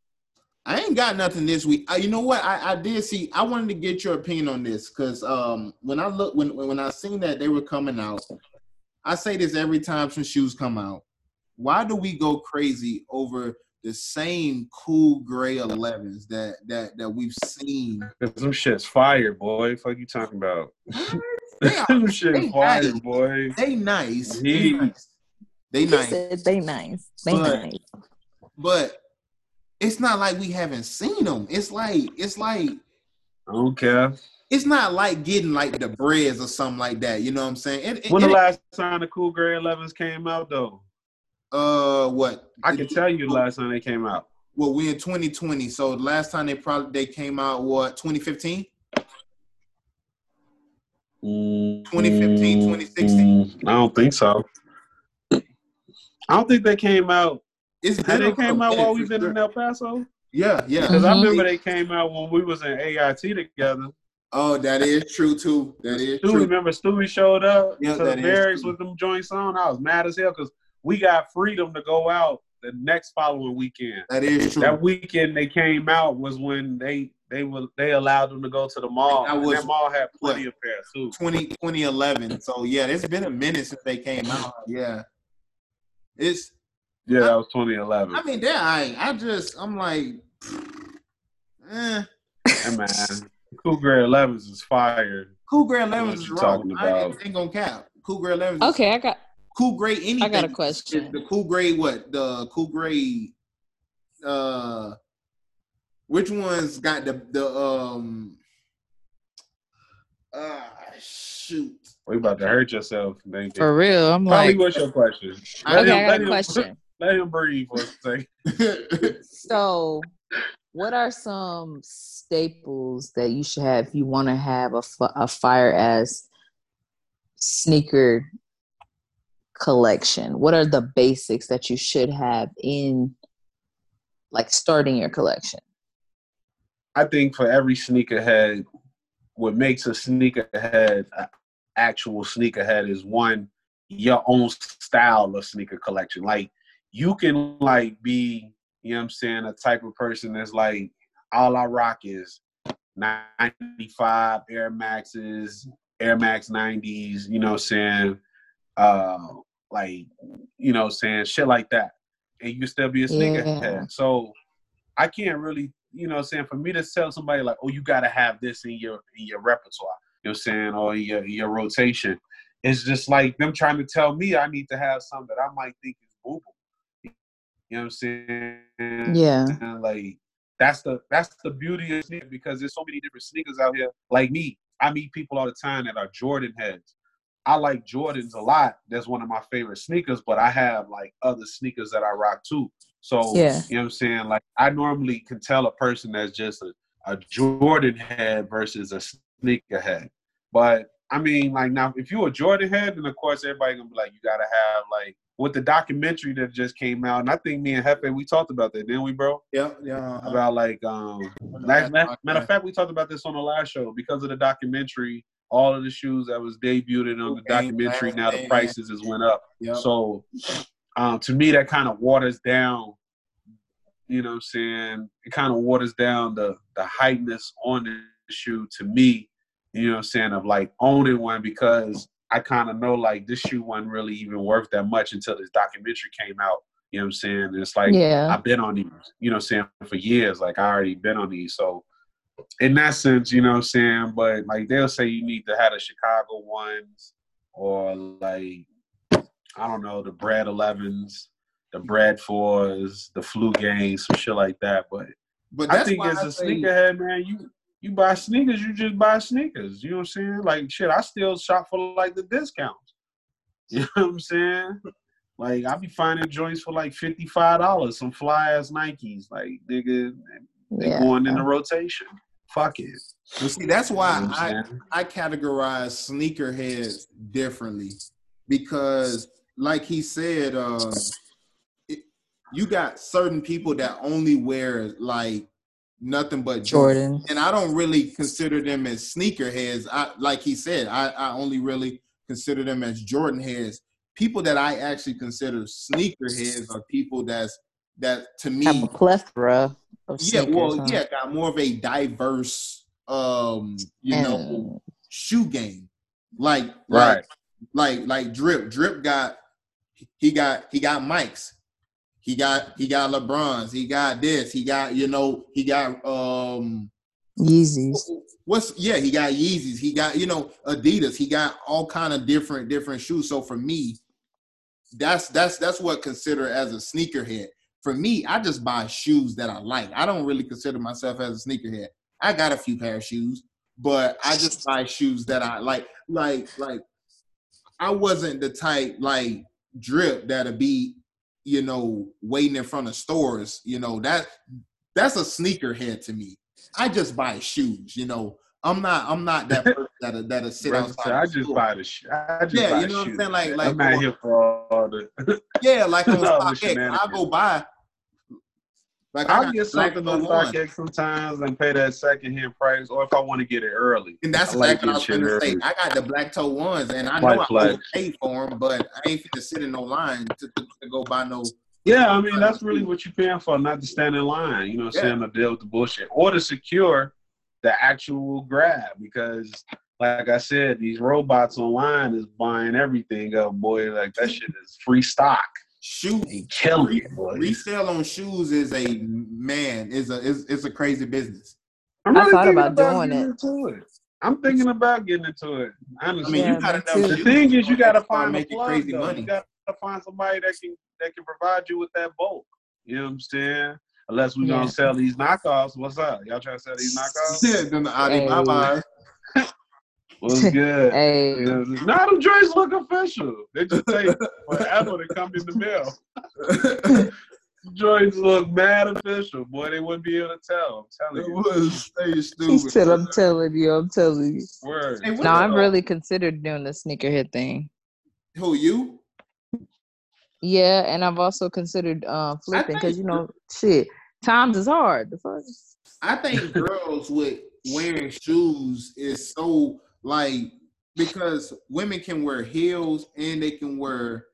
I ain't got nothing this week. Uh, you know what? I, I did see. I wanted to get your opinion on this because um, when I look when when I seen that they were coming out, I say this every time some shoes come out. Why do we go crazy over the same cool gray 11s that that that we've seen? Cause them shit's fire, boy. Fuck you talking about? They are- them shit's they fire, nice. boy. They nice. They nice. They nice. they nice. They But- nice. But it's not like we haven't seen them. It's like it's like okay. it's not like getting like the Breds or something like that. You know what I'm saying? It, it- When the it- last time the Cool Gray 11s came out, though? uh, what? I can tell you the last time they came out. Well, we in 2020, so the last time they probably they came out what 2015. 2015, 2016? I don't think so. I don't think they came out. It's Had been they came out while we've been sure. in El Paso? Yeah, yeah. Because I Mhm. remember they came out when we was in AIT together. Oh, that is true too. That is Stewie, true. remember Stewie showed up Yeah, to the barracks with them joints on. I was mad as hell because we got freedom to go out the next following weekend. That is true. That weekend they came out was when they they were they allowed them to go to the mall. That And was- that mall had plenty of pairs too. 20, 2011. So yeah, it's been a minute since they came out. Yeah, it's. Yeah, that was 2011. I mean, they're I. I just I'm like, eh. Hey, man, Cool Gray 11s is fired. Cool Gray What 11s is you wrong. talking I ain't, ain't gonna cap. Cool Gray 11s. Okay, I got. Cool Gray anything. I got a question. The Cool Gray what? The Cool Gray. Uh, which ones got the the um? Uh, shoot. We about to hurt yourself. Thank you. For real, I'm Probably like. what's your question? Okay, Okay, I got a question. Let him breathe for a second. So, what are some staples that you should have if you want to have a, a fire as sneaker collection? What are the basics that you should have in like starting your collection? I think for every sneakerhead, what makes a sneakerhead an actual sneakerhead is one your own style of sneaker collection. Like you can like be, you know what I'm saying, a type of person that's like all I rock is 95 Air Maxes, Air Max 90s, you know what I'm saying? Uh like, you know, saying shit like that. And you still be a sneakerhead. Yeah. So I can't really, you know, saying for me to tell somebody like, oh, you gotta have this in your in your repertoire, you know, what I'm saying, or your, your rotation. It's just like them trying to tell me I need to have something that I might think is boo know what I'm saying? Yeah. And like that's the that's the beauty of sneakers because there's so many different sneakers out here. Like me, I meet people all the time that are Jordan heads. I like Jordans a lot. That's one of my favorite sneakers, but I have like other sneakers that I rock too. So yeah. you know what I'm saying? Like I normally can tell a person that's just a, a Jordan head versus a sneaker head. But I mean, like now, if you're a Jordan head, then of course everybody gonna be like, you gotta have like with the documentary that just came out, and I think me and Hefe we talked about that, didn't we, bro? Yeah, yeah. About like um, last, matter, matter of fact, we talked about this on the last show because of the documentary. All of the shoes that was debuted on the documentary, now the prices has went up. Yep. So, um, to me, that kind of waters down. You know, what I'm saying it kind of waters down the the heightness on the shoe to me you know what I'm saying, of like owning one because I kind of know like this shoe wasn't really even worth that much until this documentary came out. You know what I'm saying? And it's like yeah. I've been on these, you know what I'm saying, for years. Like I already been on these. So in that sense, you know what I'm saying, but like they'll say you need to have the Chicago ones or like I don't know, the Bred elevens, the Bred fours, the flu games, some shit like that. But but I think as a sneakerhead, man, you you buy sneakers, you just buy sneakers. You know what I'm saying? Like shit, I still shop for like the discounts. You know what I'm saying? Like I be finding joints for like fifty five dollars, some fly ass Nikes. Like nigga, they yeah. going in the rotation. Fuck it. Well, see, that's why you know I I categorize sneakerheads differently because, like he said, uh, it, you got certain people that only wear like nothing but Jordan. And I don't really consider them as sneakerheads. I like he said, I, I only really consider them as Jordan heads. People that I actually consider sneakerheads are people that's that to me have a plethora of yeah, well, huh? yeah, got more of a diverse um, you and... know, shoe game. Like right. like like like drip. Drip got he got he got mics. He got he got LeBrons. He got this. He got you know he got um Yeezys. What's yeah? He got Yeezys. He got you know Adidas. He got all kind of different different shoes. So for me, that's that's that's what consider as a sneakerhead. For me, I just buy shoes that I like. I don't really consider myself as a sneakerhead. I got a few pair of shoes, but I just buy shoes that I like. Like like I wasn't the type like drip that'll be you know, waiting in front of stores, you know, that that's a sneakerhead to me. I just buy shoes, you know. I'm not I'm not that person that that'll sit outside. I just store. buy the shoes. Yeah, you know what I'm saying? Like like I'm not here for all the Yeah, like on StockX, I go buy like I'll get something on StockX sometimes and pay that second hand price, or if I want to get it early. And that's exactly what I was going to say. I got the black toe ones, and I know I will pay for them, but I ain't to sit in no line to, to, to, go buy no. Yeah, I mean that's really what you're paying for, not to stand in line. You know, what I'm yeah. saying to deal with the bullshit, or to secure the actual grab, because like I said, these robots online is buying everything up, boy. Like that shit is free stock shoe killing it, boy. resale on shoes is a man is a is, it's a crazy business. I'm really I thought about, about doing it. it. I'm thinking about getting into it. Honestly. I mean, you gotta know. The thing is, you gotta find make plug, crazy though. money. You gotta find somebody that can that can provide you with that bulk. You know what I'm saying? Unless we're yeah. gonna sell these knockoffs. What's up? Y'all trying to sell these knockoffs? Yeah, then the Alibaba. Was good? hey. Now them joints look official. They just take forever to come in the mail. joints look mad official, boy. They wouldn't be able to tell. I'm It telling you. was stay He stupid. said, "I'm telling you, I'm telling you." Word. Hey, what No, the- I've really considered doing the sneakerhead thing. Who you? Yeah, and I've also considered uh, flipping because you know, shit, times is hard. The fuck? I think girls with wearing shoes is so like because women can wear heels and they can wear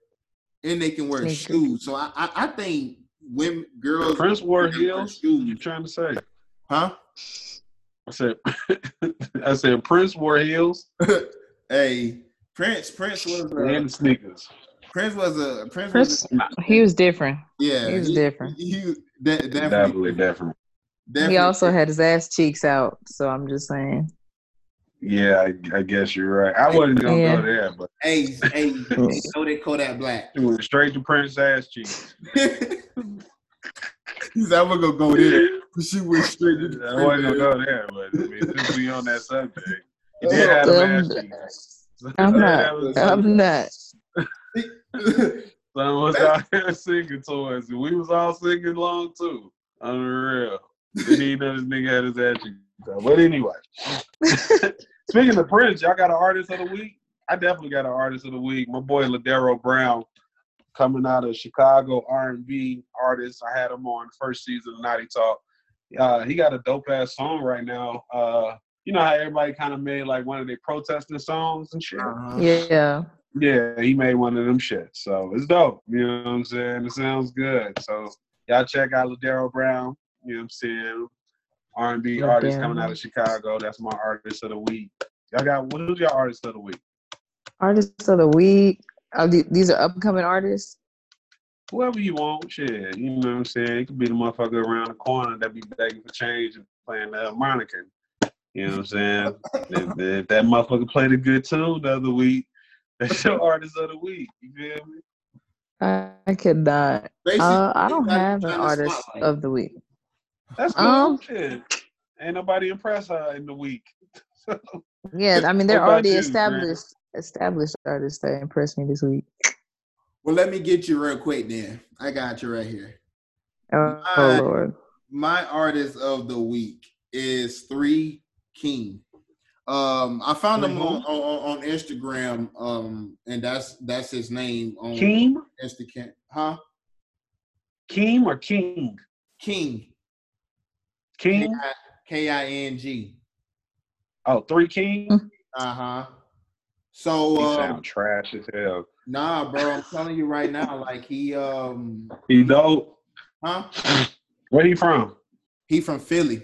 and they can wear Sneakers. shoes. So I, I I think women girls Prince wore heels. What you shoes. trying to say? Huh? I said, I said Prince wore heels hey, Prince Prince was a, and sneakers. Prince was a Prince, Prince, was he was different. yeah he was different. He, he de- definitely, Definitely, definitely. definitely He also had his ass cheeks out. So I'm just saying. Yeah, I, I guess you're right. I wasn't gonna Yeah. go there, but hey hey hey call that Black. it went straight to Prince ass cheeks. He said, I'm gonna go there. She went straight to I wasn't gonna go there, but I mean, since we on that subject, he did have them ass cheeks. I'm not. was- I'm not. Son was out here singing to us, and we was all singing along too. Unreal. Didn't even know this nigga had his ass cheeks out. But anyway, speaking of Prince, y'all got an artist of the week. I definitely got an artist of the week. My boy Ladero Brown, coming out of Chicago R&B artist. I had him on first season of NATI Talk. Uh, he got a dope ass song right now. Uh, you know how everybody kind of made like one of their protesting songs and shit. Uh-huh. Yeah. Yeah, he made one of them shit. So it's dope. You know what I'm saying? It sounds good. So y'all check out Ladero Brown. You know what I'm saying? R&B artist Ladero. coming out of Chicago. That's my artist of the week. Y'all got what is your artist of the week? Artist of the week. Oh, the- these are upcoming artists. Whoever you want, shit. You know what I'm saying? It could be the motherfucker around the corner that be begging for change and playing the harmonica. You know what I'm saying? if, if that motherfucker played a good tune the other week, that's your artist of the week. You feel me? I, I could not. Uh, I don't have an artist spotlight. of the week. That's cool. Um, shit. Ain't nobody impressed her in the week. Yeah, I mean they're What about already you, established established artists that impressed me this week. Well, let me get you real quick then. I got you right here. Oh, My- Lord. My artist of the week is Three King. Um, I found him on, on on Instagram. Um, and that's that's his name on Keem? Instagram. Huh? Keem or King? King. King? K I N G. Oh, three King? Uh huh. He So um, sound trash as hell. nah, bro, I'm telling you right now, like he um, He dope. huh? Where he from? He from Philly.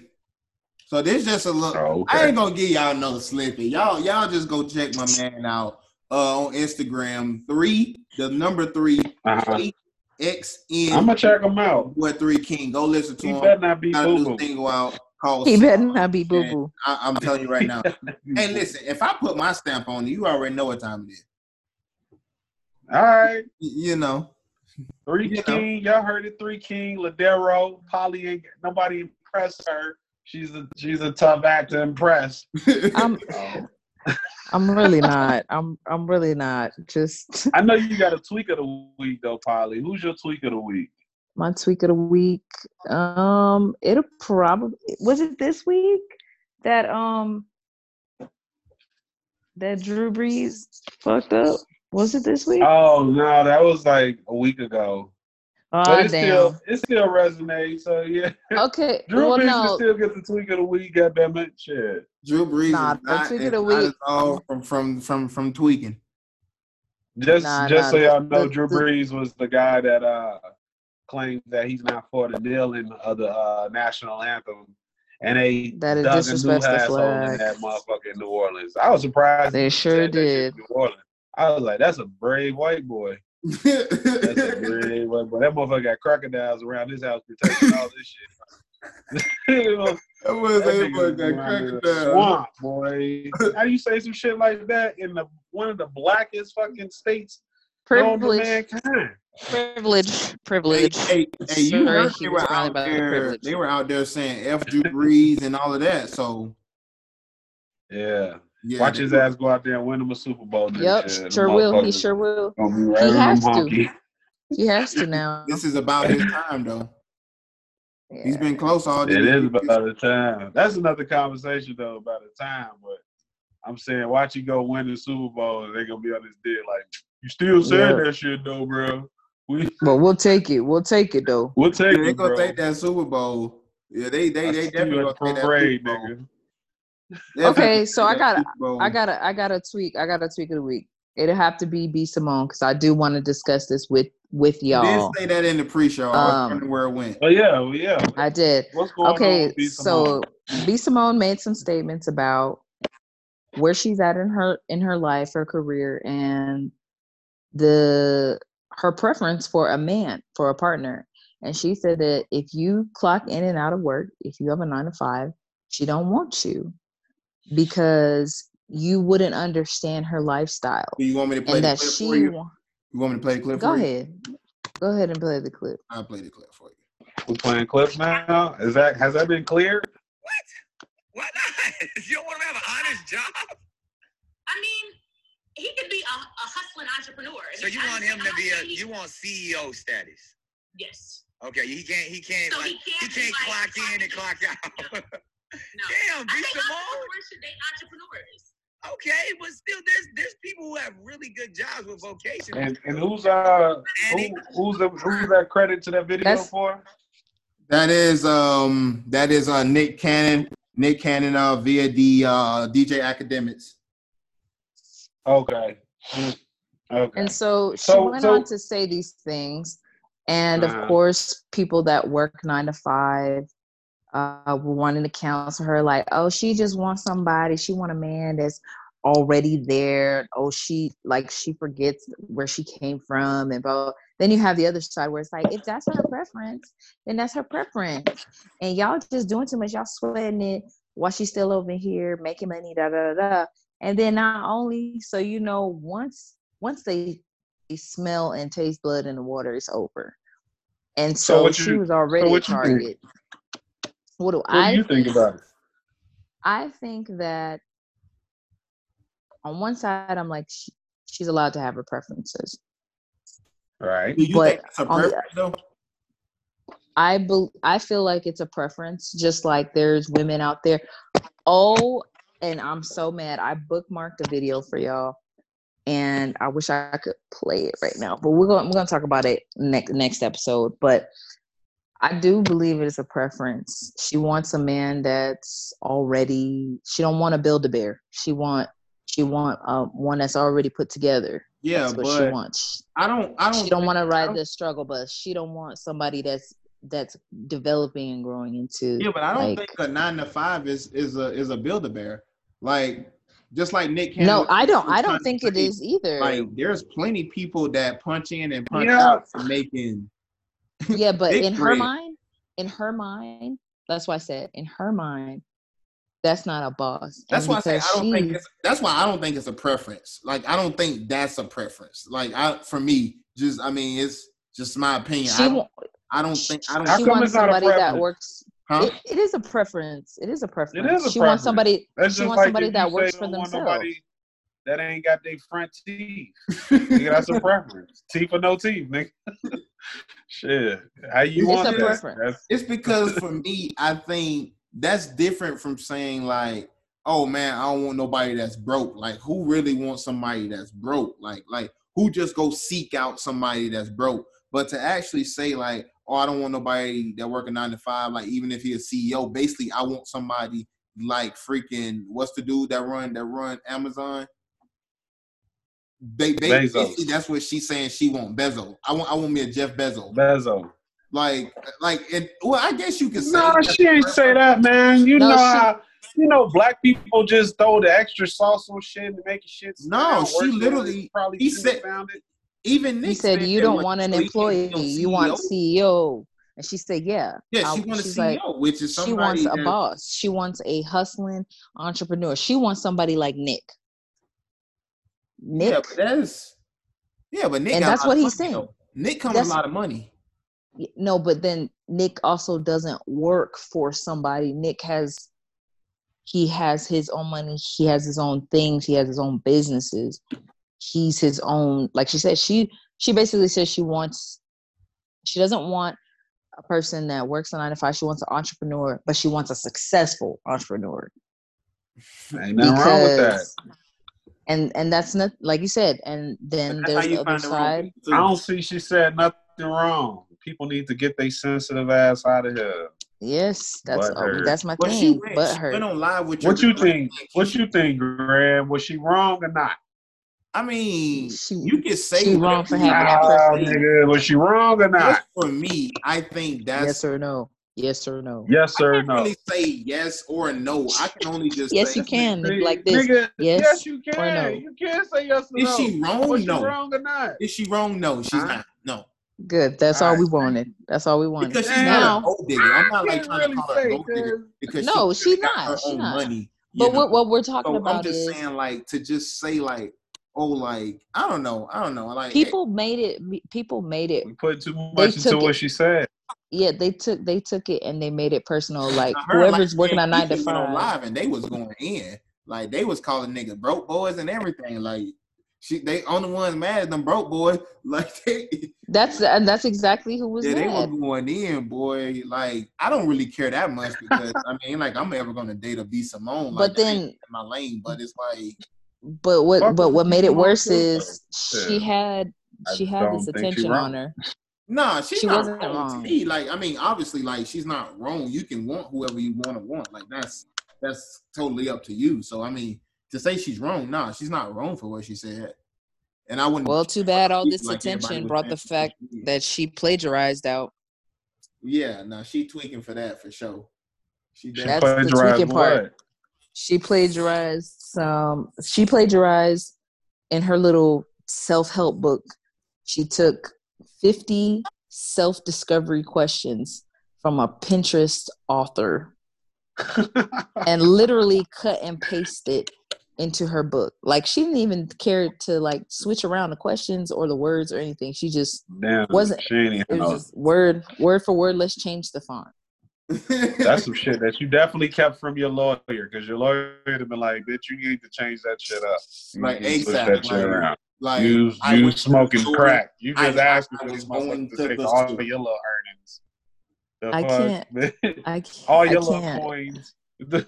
So this just a look. Oh, I ain't gonna give y'all no slippy. Y'all, y'all just go check my man out uh on Instagram. Three, the number three, Uh-huh. X I'm gonna check him out. What three King? Go listen to He him. better not be Got boo boo. out called. He better not be boo boo. I, I'm telling you right now. hey, listen, if I put my stamp on it, you already know what time it is. All right. You know. Three You know. King. Y'all heard it. Three King. Ladero. Polly ain't nobody impressed her. She's a she's a tough act to impress. I'm Um, I'm really not. I'm I'm really not. Just I know you got a tweak of the week though, Polly. Who's your tweak of the week? my tweak of the week. Um, it'll probably was it this week that um that Drew Brees fucked up. Was it this week? Oh no, that was like a week ago. But oh it damn. still it still resonates. So yeah, Okay. Drew well, Brees no. can still get the tweak of the week. Goddamn it, shit. Drew Brees Nah, is the not, tweak of the week- at all from from from from tweaking. Just Nah, just nah, so the- y'all know, Drew the- Brees was the guy that uh claimed that he's not for the kneeling of the uh, national anthem. And they That it dug a new disrespects the asshole in flag. that motherfucker in New Orleans. I was surprised They sure said that shit did. New Orleans. I was like, that's a brave white boy. That's a brave white boy. That motherfucker got crocodiles around his house protecting all this shit. You know, That was that a nigga fucking around crocodile. swamp, boy. How do you say some shit like that in the one of the blackest fucking states known to Privilege. mankind? Privilege. Hey, Privilege. hey, hey, you Sorry, heard they were out there. They were out there saying "F Drew Brees" and all of that. So Yeah. Yeah, Watch his were- ass go out there and win him a Super Bowl. Yep, shit. Them sure will. He sure will. Right He has them to. He has to now. This is about his time, though. He's been close all It these is years. about the time. That's another conversation though about the time. But I'm saying, watch you go win the Super Bowl, and they're gonna be on this dick like, you still saying Yeah. that shit though, bro. We But we'll take it. We'll take it though. we'll take Yeah, they it, gonna bro. take that Super Bowl. Yeah, they they I they definitely gonna the take that parade, Super Bowl. nigga. Definitely Okay, so I gotta- I got to I got to tweak. I got to tweak of the week. It'll have to be B Simone because I do want to discuss this with with You did y'all. say that in the pre-show. I was Um, wondering where it went. Oh yeah, well, yeah. I did. What's going on? Okay, with B. so Simone? B Simone made some statements about where she's at in her in her life, her career, and the her preference for a man for a partner. And she said that if you clock in and out of work, if you have a nine to five, she don't want you because you wouldn't understand her lifestyle Do you want me to play and the that clip she. for you? You want me to play the clip Go for you? ahead, go ahead and play the clip. I'll play the clip for you. We're playing clips now. Is that has that been cleared? What? Why not? You don't want to have an honest job? I mean, he could be a, a hustling entrepreneur. So you want him to be a you want CEO status? Yes. Okay, he can't he can't So like, he can't, he can't be like, clock in and clock out. No. Damn, B I think Simone. entrepreneurs should date entrepreneurs. Okay, but still, there's there's people who have really good jobs with vocation. And and who's uh who, who's the who's that credit to that video That's- for? That is um that is uh Nick Cannon. Nick Cannon uh via the uh DJ Akademiks. Okay. Okay. And so she So- went so- on to say these things. And Uh-huh. of course, people that work nine to five uh, were wanting to counsel her, like, oh, she just wants somebody. She want a man that's already there. Oh, she like she forgets where she came from, and blah. Then you have the other side where it's like, if that's her preference, then that's her preference. And y'all just doing too much. Y'all sweating it while she's still over here making money. Da da da da. And then not only so you know once once they, they smell and taste blood in the water, it's over. And So so, she was already a what you target. What do What I do you think about it? I think that on one side, I'm like, she, she's allowed to have her preferences. Right. Do you But think it's a on the- though? I bel I feel like it's a preference, just like there's women out there. Oh, and I'm so mad. I bookmarked a video for y'all, and I wish I could play it right now. But we're going we're going to talk about it next next episode. But I do believe it is a preference. She wants a man that's already. She don't want to build a bear. She want she want uh, one that's already put together. Yeah, that's what she wants. I don't I don't She don't want to ride the struggle bus. She don't want somebody that's that's developing and growing into. Yeah, but I don't like- think a nine to five is is a is a build a bear. Like just like Nick Cannon. no, I don't. I don't think it is either. Like there's plenty people that punch in and punch Yeah. out for making yeah, but in her bread. mind, in her mind, that's why I said in her mind, that's not a boss. That's And why I say I don't think it's that's why I don't think it's a preference. Like I don't think that's a preference. Like I for me, just I mean it's just my opinion. she I, don't, I don't think I don't How she wants it's not a somebody that works. huh? It, it is a preference. It is a preference. a she preference. wants somebody. That's she wants like somebody that works for you don't want themselves. nobody That ain't got their front teeth. Nigga, that's a preference. Teeth or no teeth, nigga. Shit. How you It's want a that? preference. That's- It's because for me, I think that's different from saying like, "Oh man, I don't want nobody that's broke." Like, who really wants somebody that's broke? Like, like who just go seek out somebody that's broke? But to actually say like, "Oh, I don't want nobody that work a nine to five. Like, even if he's a CEO, basically, I want somebody like freaking what's the dude that run that run Amazon. They, they Bezos. that's what she's saying. She want Bezos. I want I want me a Jeff Bezos. Bezos. Like, like, and well, I guess you can say. No, that's she ain't say that, man. You No, know she- how you know black people just throw the extra sauce on shit and make it shit. No, she literally- it probably he said- found it. Even Nick He said, "You don't want an so employee. You want CEO. CEO." And she said, "Yeah." Yeah, I- she wants a she's like, CEO, which is she somebody wants a that- boss. She wants a hustling entrepreneur. She wants somebody like Nick. Nick. Yeah, but that's yeah, but Nick And got a that's lot what he's money, saying. though. Nick comes with a lot of money. No but then nick also doesn't work for somebody nick has he has his own money he has his own things he has his own businesses he's his own like she said she she basically says she wants she doesn't want a person that works a nine to five. She wants an entrepreneur, but she wants a successful entrepreneur. Ain't nothing wrong with that. And and that's not like you said. And then That's how there's the other find the side. I don't see she said nothing wrong. People need to get their sensitive ass out of here. Yes, that's oh, that's my But thing. went, But she her. went on live with your What you girl. think? What you think, Graham? Was she wrong or not? I mean, She- you can say she wrong whatever for you having that want. Person. nigga, was she wrong or Just not? for me, I think that's yes or no. Yes or no. Yes I or can't no? really say yes or no. I can only just Yes, say you can. See, Like this. Nigga, yes yes, you or can. no. You can say yes or Is no. she wrong? Was she No. wrong or not? Is she wrong? No, she's Huh? not. No, Good. That's all Alright, we wanted. That's all we wanted. because she's Damn. not a now, gold digger. I'm not like trying really to call her a say, gold digger 'cause- because No, she, she not. her She own not. money. but what what we're talking So I'm just is saying, like, to just say, like, oh, like, I don't know, I don't know, like, people eh. made it. People made it. We put too much into took what it- she said. Yeah, they took they took it and they made it personal. Like heard, whoever's like, working on and nine to Keisha on five. live and they was going in, like, they was calling niggas broke boys and everything, like. She, they only ones mad at them broke boys. Like they, That's and that's exactly who was yeah, they were going in, boy. Like I don't really care that much because I mean, like I'm ever gonna date a B Simone. Like, But then, in my lane. But it's like but what but what made it worse is she had she had this think she attention on her. Nah, she's She not wasn't wrong, wrong. to me. Like, I mean, obviously, like she's not wrong. You can want whoever you want to want. Like that's that's totally up to you. So I mean, to say she's wrong, nah, she's not wrong for what she said. And I wouldn't. Well, too bad all this like attention brought the fact did. that she plagiarized out. Yeah, no, she tweaking for that for sure. She She. That's the plagiarized tweaking part. what? She plagiarized some. She plagiarized in her little self help book. She took fifty self discovery questions from a Pinterest author and literally cut and pasted into her book. Like she didn't even care to like switch around the questions or the words or anything. She just Damn, Wasn't- she it was just word word for word. Let's change the font. That's some shit that you definitely kept from your lawyer because your lawyer would have been like, bitch, you need to change that shit up. You Like, need to switch exactly, that shit like, like you I you went to smoking store, crack. You I- just asked I for was going to to take the all of your little earnings. The I fuck? can't. I can't. all I your little can't. coins. It's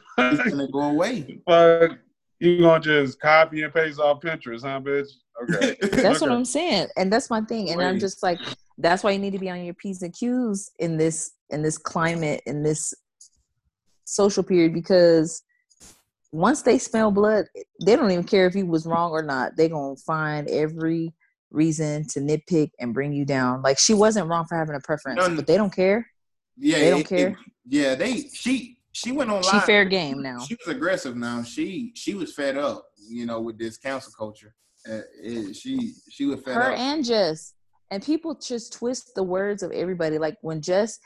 gonna go away. fuck. You gonna just copy and paste off Pinterest, huh, bitch? Okay. That's what I'm saying, and that's my thing. And I'm just like, that's why you need to be on your p's and q's in this in this climate in this social period because once they smell blood, they don't even care if you was wrong or not. They're gonna find every reason to nitpick and bring you down. Like she wasn't wrong for having a preference, but they don't care. Yeah, They don't it- care? it- yeah, they she she went on She fair game now. She was aggressive now. She she was fed up, you know, with this cancel culture. Uh, it- she she was fed her up. and Jess. And people just twist the words of everybody. Like when Jess,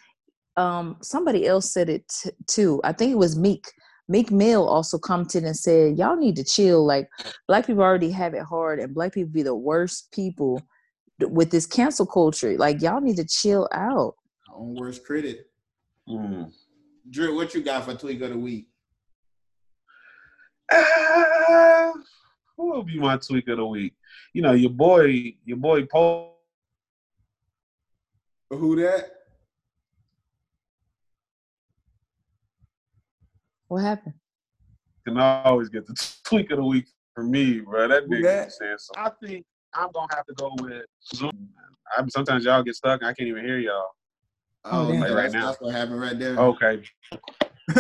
um, somebody else said it t- too. I think it was Meek. Meek Mill also commented and said, "Y'all need to chill. Like black people already have it hard, and black people be the worst people with this cancel culture. Like y'all need to chill out." Her own worst critic. Mm. Drew, what you got for tweak of the week? Ah, who will be my tweak of the week? You know, your boy, your boy Paul. Who that? What happened? can always get the tweak of the week for me, bro. That Who nigga that? saying so. I think I'm gonna have to go with Zoom. I, sometimes y'all get stuck. and I can't even hear y'all. Oh, Oh, yeah, Like right that's, now. that's what happened right there. Okay.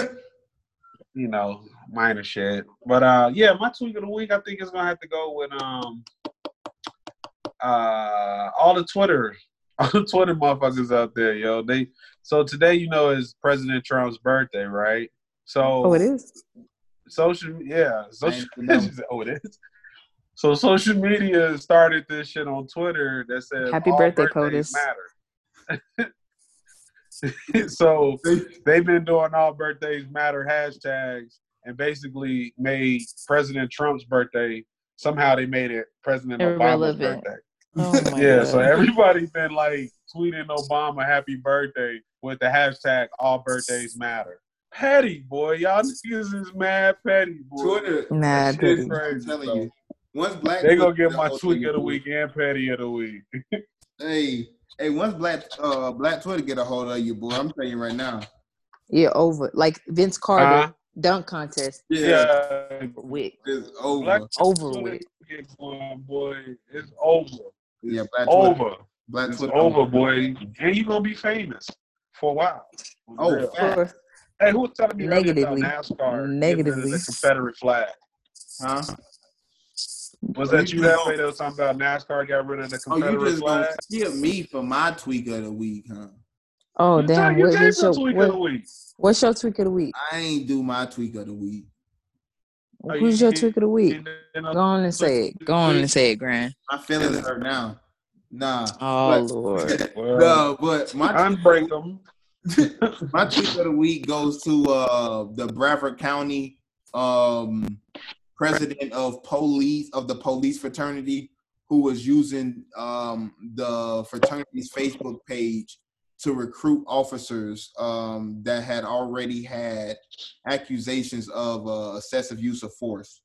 you know, minor shit. But uh yeah, my tweak of the week I think is gonna have to go with um uh all the Twitter all the Twitter motherfuckers out there, yo. They so today, you know, is President Trump's birthday, right? So Oh, it is. social yeah social I know. she said, oh it is so social media started this shit on twitter that says Happy birthday, birthdays POTUS. matter so they've been doing all birthdays matter hashtags and basically made president trump's birthday somehow they made it president obama's birthday Oh my yeah god. so everybody's been like tweeting obama happy birthday with the hashtag all birthdays matter petty boy y'all niggas is mad petty boy Twitter. Mad that shit petty. crazy, I'm telling so. you. once Black They gonna get my hold tweak of the boy- week and petty of the week. Hey, hey, once Black uh Black Twitter get a hold of you, boy, I'm telling you right now. Yeah, over like Vince Carter Uh-huh. dunk contest Yeah, Yeah, with it's over. Black over Twitter with. get going, boy. It's over. yeah, Black Twitter. Over. Black It's Twitter. over, boy. And you gonna be famous for a while. Oh, real. Fact. For- Hey, who was telling me Negatively. about NASCAR? Negatively. getting rid The Confederate flag. Huh? Was Oh, that you you just that that was talking about NASCAR got rid of the Confederate Oh, you Confederate just gonna flag? skip me for my tweak of the week, huh? Oh you damn! tell- you What, what's, your your, tweak of the week. what's your tweak of the week? I ain't do my tweak of the week. Oh, Who's you your did- tweak of the week? And then, Go on and say it. Go on and say it, Grand. My feelings hurt now. Nah. Oh But- Lord. well, no, but my unbreak them. my tweet of the week goes to uh the Brevard County um president of police of the police fraternity who was using um the fraternity's Facebook page to recruit officers um that had already had accusations of uh, excessive use of force.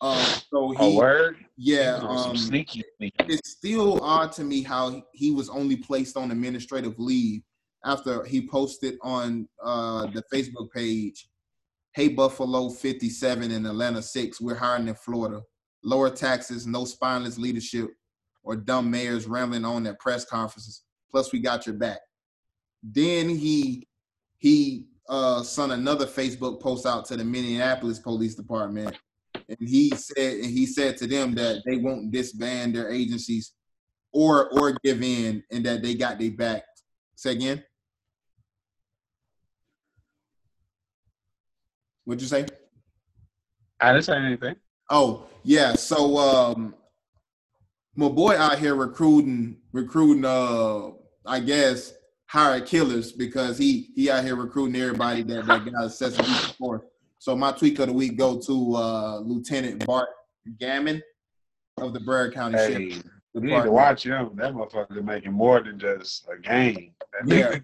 Um so A he word? yeah Those are some um sneaky, it's still odd to me how he was only placed on administrative leave after he posted on uh, the Facebook page, "Hey Buffalo 57 and Atlanta 6, we're hiring in Florida. Lower taxes, no spineless leadership, or dumb mayors rambling on at press conferences. Plus, we got your back." Then he he uh, sent another Facebook post out to the Minneapolis Police Department, and he said and he said to them that they won't disband their agencies or or give in, and that they got their back. Say again. What'd you say? I didn't say anything. Oh yeah, so um, my boy out here recruiting recruiting uh, I guess hired killers because he he out here recruiting everybody that that got excessive use of force. So my tweak of the week go to uh, Lieutenant Bert Gamin of the Broward County Hey, Sheriff's you need to watch him. That motherfucker making more than just a game. That Yeah,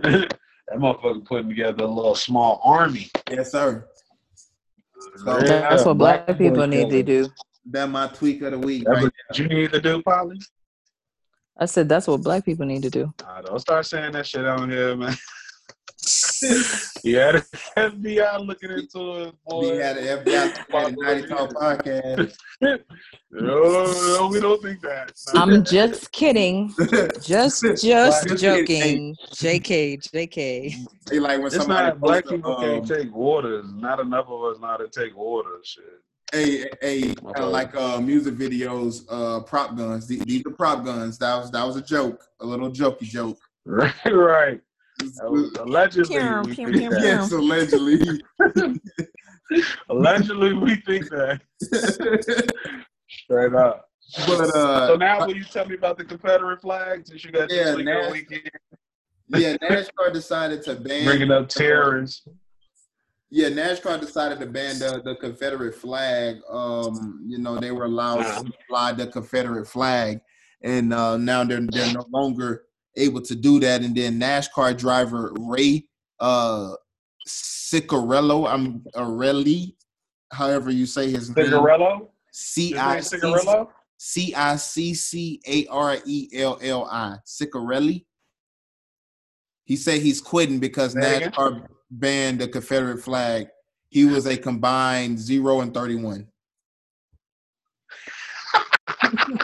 bro. that motherfucker putting together a little small army. Yes, sir. So- Yeah, That's what black boy people need to do. That my tweak of the week. That's Right what you need to do, Polly. I said that's what black people need to do. Nah, don't start saying that shit on here, man. yeah, the FBI looking into it, boy. We had an FBI at NATI Talk podcast. no, no, we don't think that. No. I'm just kidding. Just just Black- joking. JK, JK. They like when It's somebody not black people um, can't take orders. Not enough of us know to take orders. Shit. Hey, hey, kind of like uh, music videos, uh, prop guns. These, these are prop guns. That was that was a joke, a little jokey joke. Right, right. That was- Allegedly, we think that. yes, allegedly. Allegedly, we think that. Straight up. but uh, So now, will you tell me about the Confederate flag? Since you got Yeah, this week now- on weekend, yeah, NASCAR decided to ban. bringing up terrorists. Yeah, NASCAR decided to ban the, the Confederate flag. Um, you know, they were allowed to fly the Confederate flag, and uh, now they're they're no longer able to do that. And then NASCAR driver Ray uh, Ciccarello, I'm Arelli, however you say his name, Cigarello? C His name C Cigarello? C I C C A R E L L I, Ciccarelli. He said he's quitting because Say again? NASCAR banned the Confederate flag. He was a combined zero and thirty-one.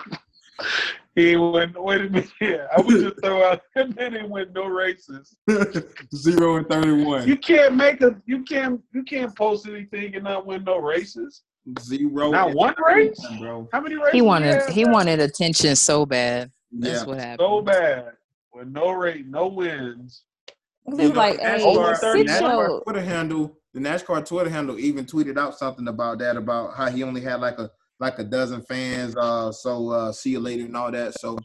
He went, wait a minute. I would just throw out, and then he went no races. zero and thirty-one. You can't make a, you can't, you can't post anything and not win no races. Zero. Not one race? bro. How many races? He wanted had? he wanted attention so bad. That's Yeah. what happened. so bad with no rate, no wins. He's You know, like, the hey, over NASCAR, thirty- NASCAR Twitter handle, the NASCAR Twitter handle even tweeted out something about that, about how he only had like a like a dozen fans. Uh, so uh, see you later and all that. So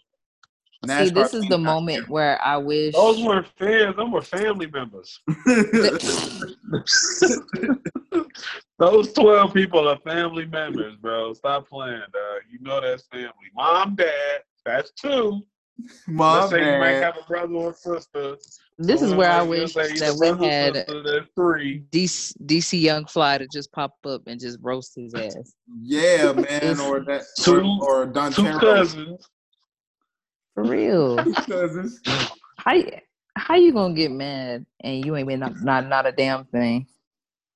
See, this is the out moment where I wish Those weren't fans. Those were family members. Those twelve people are family members, bro. Stop playing, dog. You know that's family. Mom, dad. That's two. Mom, Let's say you might have a brother or sister. This is where I let's wish that the we had three. DC, DC Young Fly to just pop up and just roast his ass. Yeah, man, or that, Two- or, or Don Two cousins. For real. Two cousins. How how you gonna get mad and you ain't been not not, not a damn thing?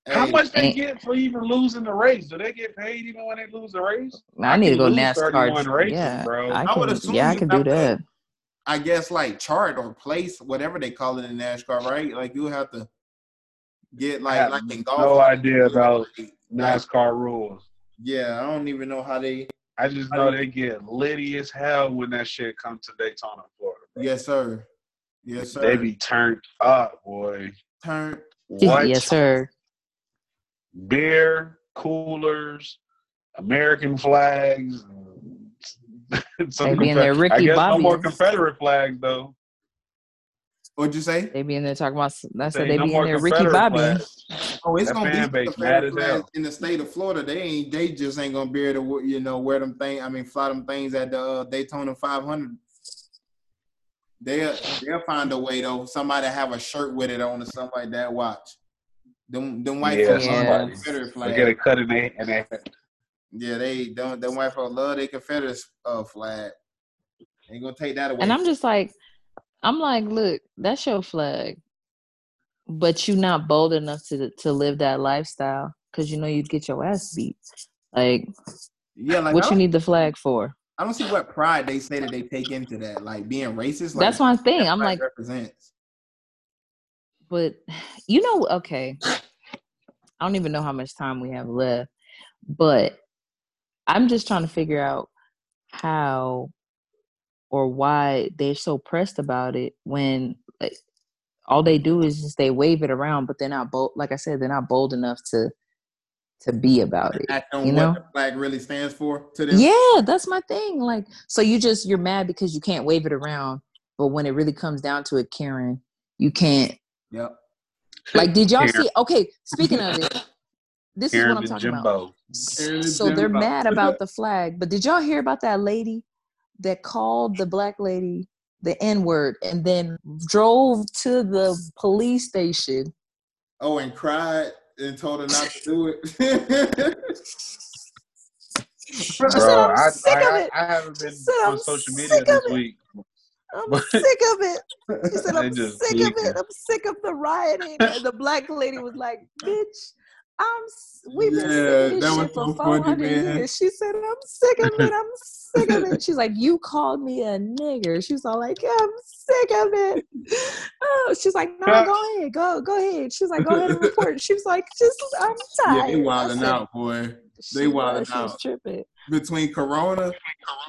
How Hey, much they get for even losing the race? Do they get paid even when they lose the race? I need to go NASCAR. 31 races, yeah, bro. I I would can. assume Yeah, I can do to- that. I guess like chart or place, whatever they call it in NASCAR, right? Like you have to get like have like in golf. no idea about Like, NASCAR rules. yeah, I don't even know how they. I just know they get litty as hell when that shit comes to Daytona, Florida. bro. Yes, sir. Yes, sir. They be turned up, boy. Turned. What? Yes, sir. Beer, coolers, American flags. some They be in there Confed- I Ricky guess no more Confederate flags though. What'd you say? They be in there talking about. I Say said they no be in there Ricky Bobby. flags. Oh, it's That gonna be base the mad as flags in the state of Florida. They ain't. They just ain't gonna be able to, you know, wear them things. I mean, fly them things at the uh, Daytona 500. They'll they'll find a way though. Somebody have a shirt with it on or something like that. Watch. Them them white Yeah, folks love somebody. their Confederate They get it cut in they and they Yeah, they don't. Them white folks love their Confederate uh, flag. Ain't gonna take that away. And I'm just like, I'm like, look, that's your flag, but you not bold enough to to live that lifestyle because you know you'd get your ass beat. Like, yeah, like what you need the flag for? I don't see what pride they say that they take into that, like being racist. Like, That's my thing. I'm like, represents. but you know, okay, I don't even know how much time we have left, but I'm just trying to figure out how or why they're so pressed about it when like, all they do is just they wave it around, but they're not bold. Like I said, they're not bold enough to to be about it. Act on you what know? the flag really stands for to them. Yeah, that's my thing. Like, so you just you're mad because you can't wave it around, but when it really comes down to it, Karen, you can't. Yep. Like, did y'all Karen. see? Okay, speaking of it, this is what I'm and talking about. Jimbo. Karen and So they're mad about the flag, but did y'all hear about that lady that called the black lady the N word and then drove to the police station? Oh, and cried and told her not to do it. said, Bro, "I'm I, sick of I, it." I haven't been said, on "I'm social media sick of this it." week. I'm But- sick of it. She said, I'm sick of tweaking. it. I'm sick of the rioting. And the black lady was like, bitch, I'm we've been Yeah, that this was shit so funny, 400 man. years. She said, I'm sick of it. I'm sick of it. She's like, you called me a nigger. She's all like, yeah, I'm sick of it. Oh, she's like, no, go ahead. Go, go ahead. She's like, go ahead and report. She was like, just, I'm tired. yeah, tired. they I wilding said, out, boy. she They was, wilding She was out. tripping. Between Corona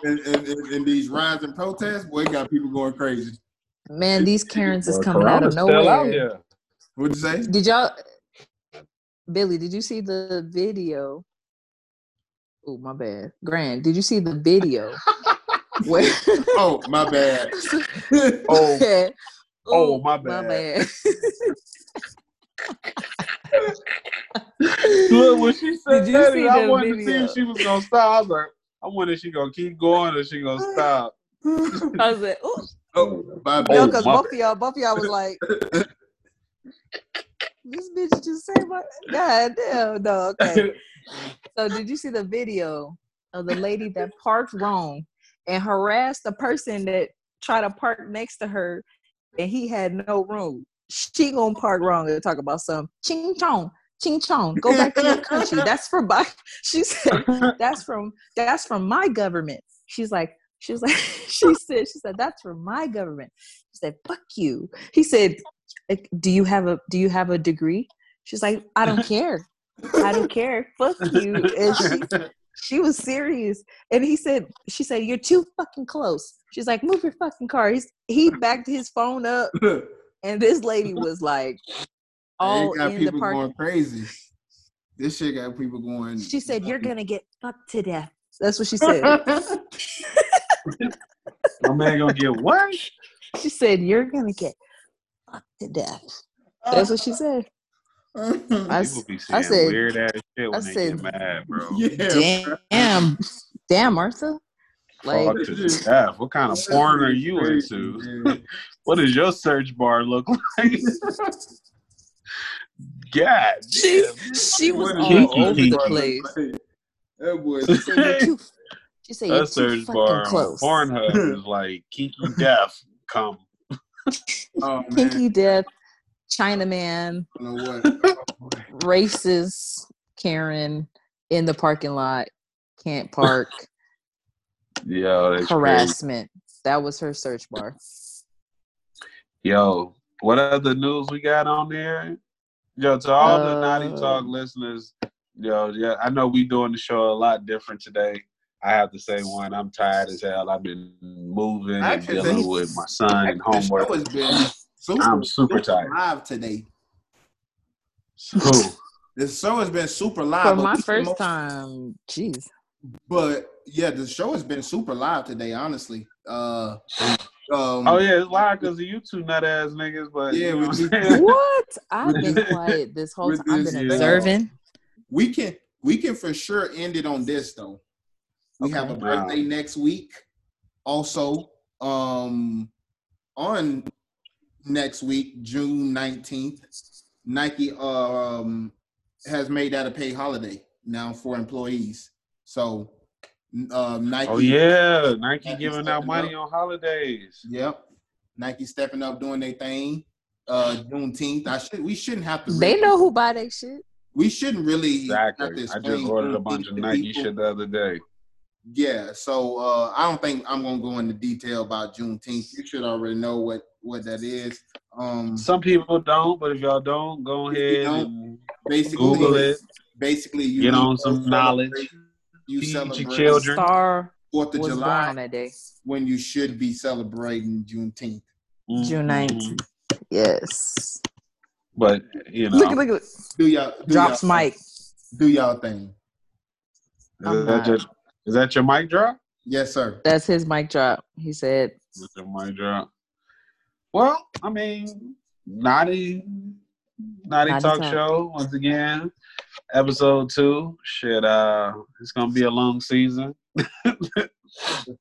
and, and, and, and these riots and protests, boy, got people going crazy. Man, these Karens is Bro, coming out of Corona's still out nowhere. here. What'd you say? Did y'all, Billy? Did you see the video? Oh, my bad, Grant. Did you see the video where? Oh, my bad. Oh, oh, Ooh, my bad. Look, when she said Did that, I wanted to see if she was gonna stop. I was like, I wonder if she gonna keep going or she gonna stop. I was like, ooh. oh, my Oh, No, because my both of y'all, both of y'all was like, this bitch just say my God damn. No, okay. So did you see the video of the lady that parked wrong and harassed the person that tried to park next to her and he had no room? She gonna park wrong and talk about some ching chong, ching chong. Go back to your country. That's from my she said, that's from that's from my government. She's like, she's like, she said, she said, that's from my government. She said, fuck you. He said, "Like, do you have a do you have a degree? She's like, I don't care. I don't care. Fuck you. And she she was serious. And he said, she said, You're too fucking close. She's like, move your fucking car. He's, he backed his phone up and this lady was like all got in the people park. going crazy. This shit got people going. She said, You're gonna get fucked to death. That's what she said. My man gonna get what? she said, You're gonna get fucked to death. That's what she said. Uh-huh. I, s- People be I saying said, weird ass shit when I they said, get mad, bro. yeah, bro. damn, damn, Martha. Like, Fucked to death. What kind of porn are you into? What does your search bar look like? God she, damn. she was all over the place. That boy. She said, "You're too, she said, you're too search fucking bar on close. Pornhub is like Kiki Death. Come. Oh. Pinky Death, Chinaman, know racist Karen in the parking lot, can't park, Yo, that's crazy. harassment. That was her search bar. Yo, what other news we got on there? Yo, to all the NATI Uh, Talk listeners, yo, yeah, I know we doing the show a lot different today. I have to say, one, I'm tired as hell. I've been moving and Actually, dealing with my son and The show homework. has been super, I'm super tired. live today. Who? The show has been super live. For my we- first time, jeez. But yeah, the show has been super live today. Honestly, uh, um, Oh yeah, it's live because of you two nut ass niggas. But Yeah, you know what do- I'm saying? What? I've been this- quiet this whole with time. I've this, been yeah. observing. we can we can for sure end it on this though. We have a Okay. Wow. birthday next week. Also, um, on next week, June nineteenth, Nike um has made that a paid holiday now for employees. So, um, Nike. Oh yeah, Nike Nike giving out money up. on holidays. Yep. Nike stepping up doing their thing. Uh Juneteenth. I should we shouldn't have to They know who buy their shit. we shouldn't really have to Exactly. I just ordered a bunch of Nike people. shit the other day. Yeah, so uh I don't think I'm gonna go into detail about Juneteenth. You should already know what what that is. Um Some people don't, but if y'all don't, go ahead don't, and basically Google it. basically you Get on some knowledge. You Teach your celebrate children. Star Fourth of July on that day, when you should be celebrating Juneteenth. June Mhm. 9th. Yes. But you know, Look at look at Do y'all do drops y'all, mic. Do y'all thing. I'm is that, not. your, is that your mic drop? Yes, sir. That's his mic drop. He said, That's your mic drop. Well, I mean, NATI, NATI, NATI talk, Talk. show once again, episode two. Shit, uh, it's gonna be a long season. I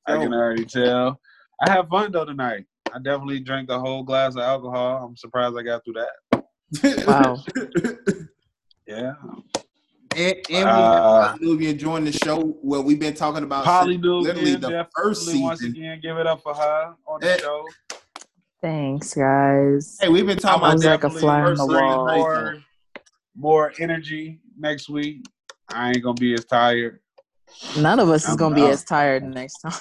can already tell. I have fun though tonight. I definitely drank a whole glass of alcohol. I'm surprised I got through that. Wow. Yeah. And, and we Uh, have Nubian join the show where we've been talking about Polly literally Newton, the first definitely once season. again, give it up for her on the Eh, show. Thanks, guys. Hey, we've been talking I about like a definitely fly on the wall. More, more energy next week. I ain't gonna be as tired. None of us is I'm gonna be as tired next time.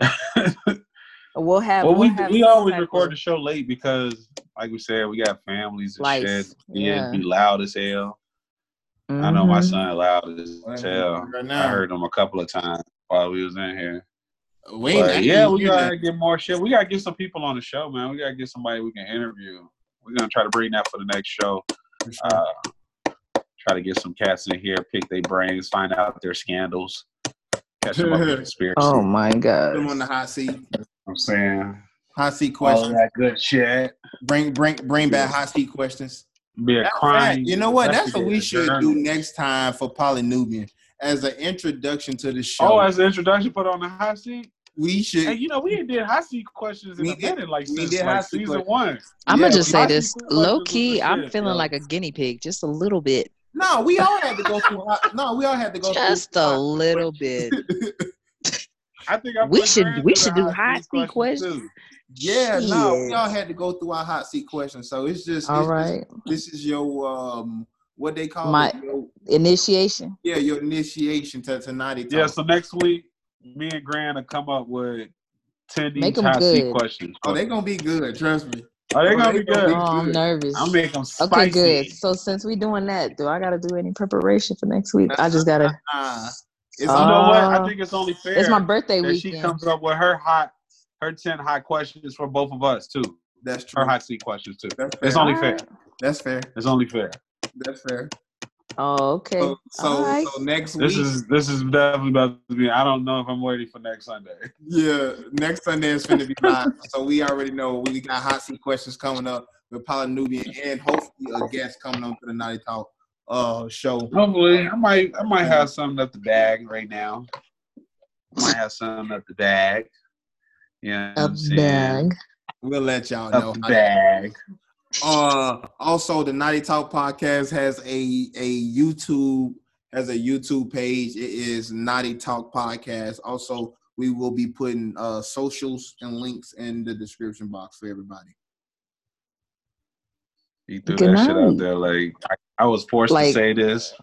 We'll have. well, we'll we have we always record of the show late because, like we said, we got families and Life. shit. Yeah, Yeah. it'd be loud as hell. I know my Mhm. son loud as hell. Right I heard him a couple of times while we was in here. We But yeah, we gotta get more shit. We gotta get some people on the show, man. We gotta get somebody we can interview. We're gonna try to bring that for the next show. Uh, try to get some cats in here, pick their brains, find out their scandals, catch them up with conspiracy. Oh my Put them on the hot seat. I'm saying Hot seat questions. all questions. that good shit. Bring bring bring back hot seat questions. Be a Matter crime. fact, You know what? That's what we investigative should do next time for Polynubian as an introduction to the show. Oh, as an introduction, put on the hot seat. we should. Hey, you know we ain't did hot seat questions in We a did- minute, like we since like season questions. one. I'm Yeah, gonna just say this. Low key, I'm shit, feeling yo. like a guinea pig, just a little bit. no, we all had to go through. Hot, no, we all had to go through Just through. a hot- little bit. I think I We should- we should do hot seat questions. too. Yeah, no, we all had to go through our hot seat questions. So it's just All it's just- this is your um what they call My- it. Your, Initiation. yeah, your initiation to tonight. Yeah, so next week, me and Grant will come up with ten Make each 'em hot seat questions. oh, they're gonna be good. Trust me. Are they oh, gonna they be gonna good? Oh, I'm nervous. I'll make them spicy. Okay, good. So since we're doing that, do I gotta do any preparation for next week? I just gotta. Uh, it's You know what? I Uh, think it's only fair It's my birthday that she comes up with her hot, her ten hot questions for both of us too. that's true. Her hot seat questions too. That's fair. It's only fair. right. That's fair. It's only fair. That's fair. Oh, okay. So so, All right. so next This is this is definitely about to be. I don't know if I'm ready for next Sunday. yeah, next Sunday is going to be live. so we already know we got hot seat questions coming up with Polynubian and hopefully a guest coming on to the NATI Talk uh show. Hopefully, I might I might have something up the bag right now. I Might have something up the bag. Yeah, A bag. We'll let y'all know. Up the how- bag. Uh, also, the NATI Talk podcast has a a YouTube has a YouTube page. It is NATI Talk podcast. Also, we will be putting uh socials and links in the description box for everybody. You threw Good that shit out there like I, I was forced Like- to say this.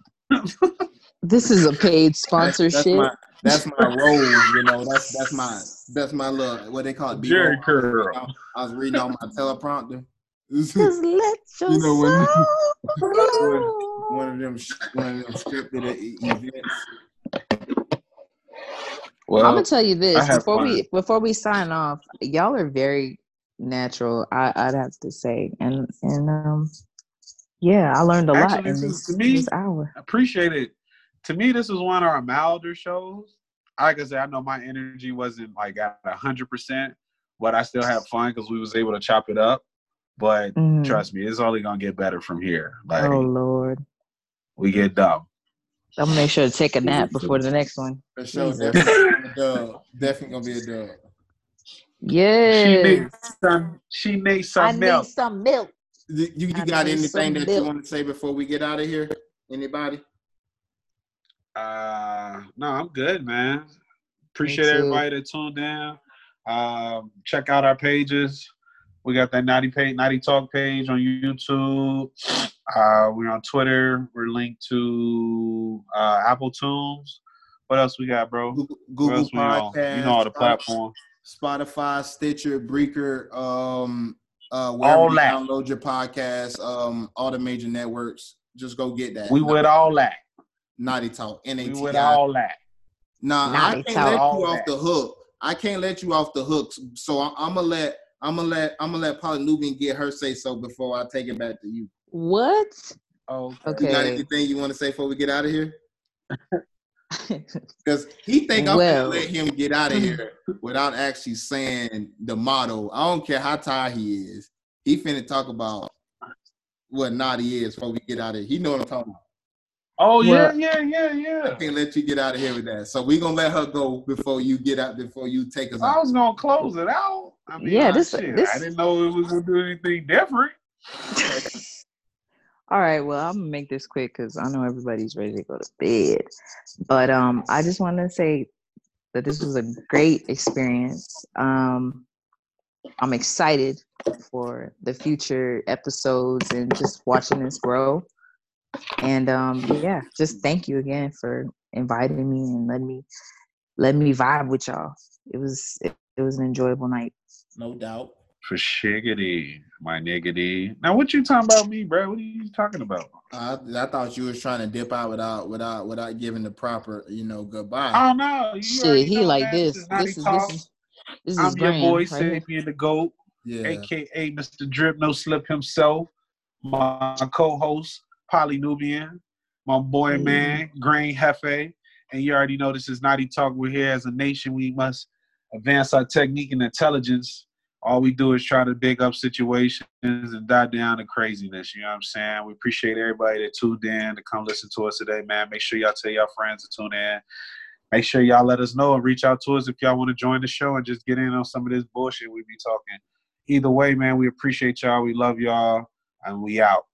This is a paid That's, sponsorship. that's my that's my role. You know, that's that's my that's my little what they call it. Jerry B-roll. curl. I was reading on my teleprompter. Just let your You know, when- soul one of them one of them scripted events. Well, I'm gonna tell you this before fun. we before we sign off. Y'all are very natural. I, I'd have to say, and and um, yeah, I learned a lot in this this, is- to me- this hour. appreciate it. To me, this was one of our milder shows. Like I said, I know my energy wasn't like at hundred percent, but I still had fun because we was able to chop it up. But Mhm. trust me, it's only gonna get better from here. Like Oh Lord, we get dumb. I'm gonna make sure to take a nap before the next one. For sure, definitely, dub. definitely gonna be a dub. Yeah, she Yes, needs some. She needs some milk. some milk. You, you, you got anything some that you want to say before we get out of here? Anybody? Uh, no, I'm good, man. Appreciate everybody that tuned in. Um, check out our pages. We got that NATI page, NATI Talk page on YouTube. Uh, we're on Twitter. We're linked to uh, Apple Tunes. What else we got, bro? Google, What Google else we on? Podcast, You know all the Spotify- platforms. Spotify, Stitcher, Breaker, um, uh, wherever All you that. download your podcast, um, all the major networks. Just go get that. We with all that. NATI Talk, We N-A-T-I. with all that. Nah, NATI I can't let you off that. the hook. I can't let you off the hooks. So I, I'm gonna let I'm gonna let I'm gonna let Polly Nubian get her say so before I take it back to you. What? Oh, You got anything you want to say before we get out of here? Because he think I'm Well. gonna let him get out of here without actually saying the motto. I don't care how tired he is. He finna talk about what NATI is before we get out of here. He know what I'm talking about. Oh yeah, yeah, yeah, yeah, yeah. Can't let you get out of here with that. So we're gonna let her go before you get out. Before you take us I out. was gonna close it out. I mean, Yeah, ah, this- shit, this- I didn't know it was gonna do anything different. All right, well, I'm gonna make this quick because I know everybody's ready to go to bed. But um, I just want to say that this was a great experience. Um, I'm excited for the future episodes and just watching this grow. And um, yeah, just thank you again for inviting me and let me let me vibe with y'all. It was it, it was an enjoyable night. No doubt. For shiggity, my niggity. Now, what you talking about me, bro? What are you talking about? I, I thought you was trying to dip out without without without giving the proper you know goodbye. Oh no, you Shit, he like man. this. This is this is this is I'm your boy, right here. Sapien the Goat, yeah. aka Mr. Drip No Slip himself. My co-host, Polly Nubian, my boy Hey. man, Grain Hefe. And you already know this is NATI Talk. We're here as a nation. We must advance our technique and intelligence. All we do is try to big up situations and die down the craziness. You know what I'm saying? We appreciate everybody that tuned in to come listen to us today, man. Make sure y'all tell y'all friends to tune in. Make sure y'all let us know and reach out to us if y'all want to join the show and just get in on some of this bullshit we be talking. Either way, man, we appreciate y'all. We love y'all. And we out.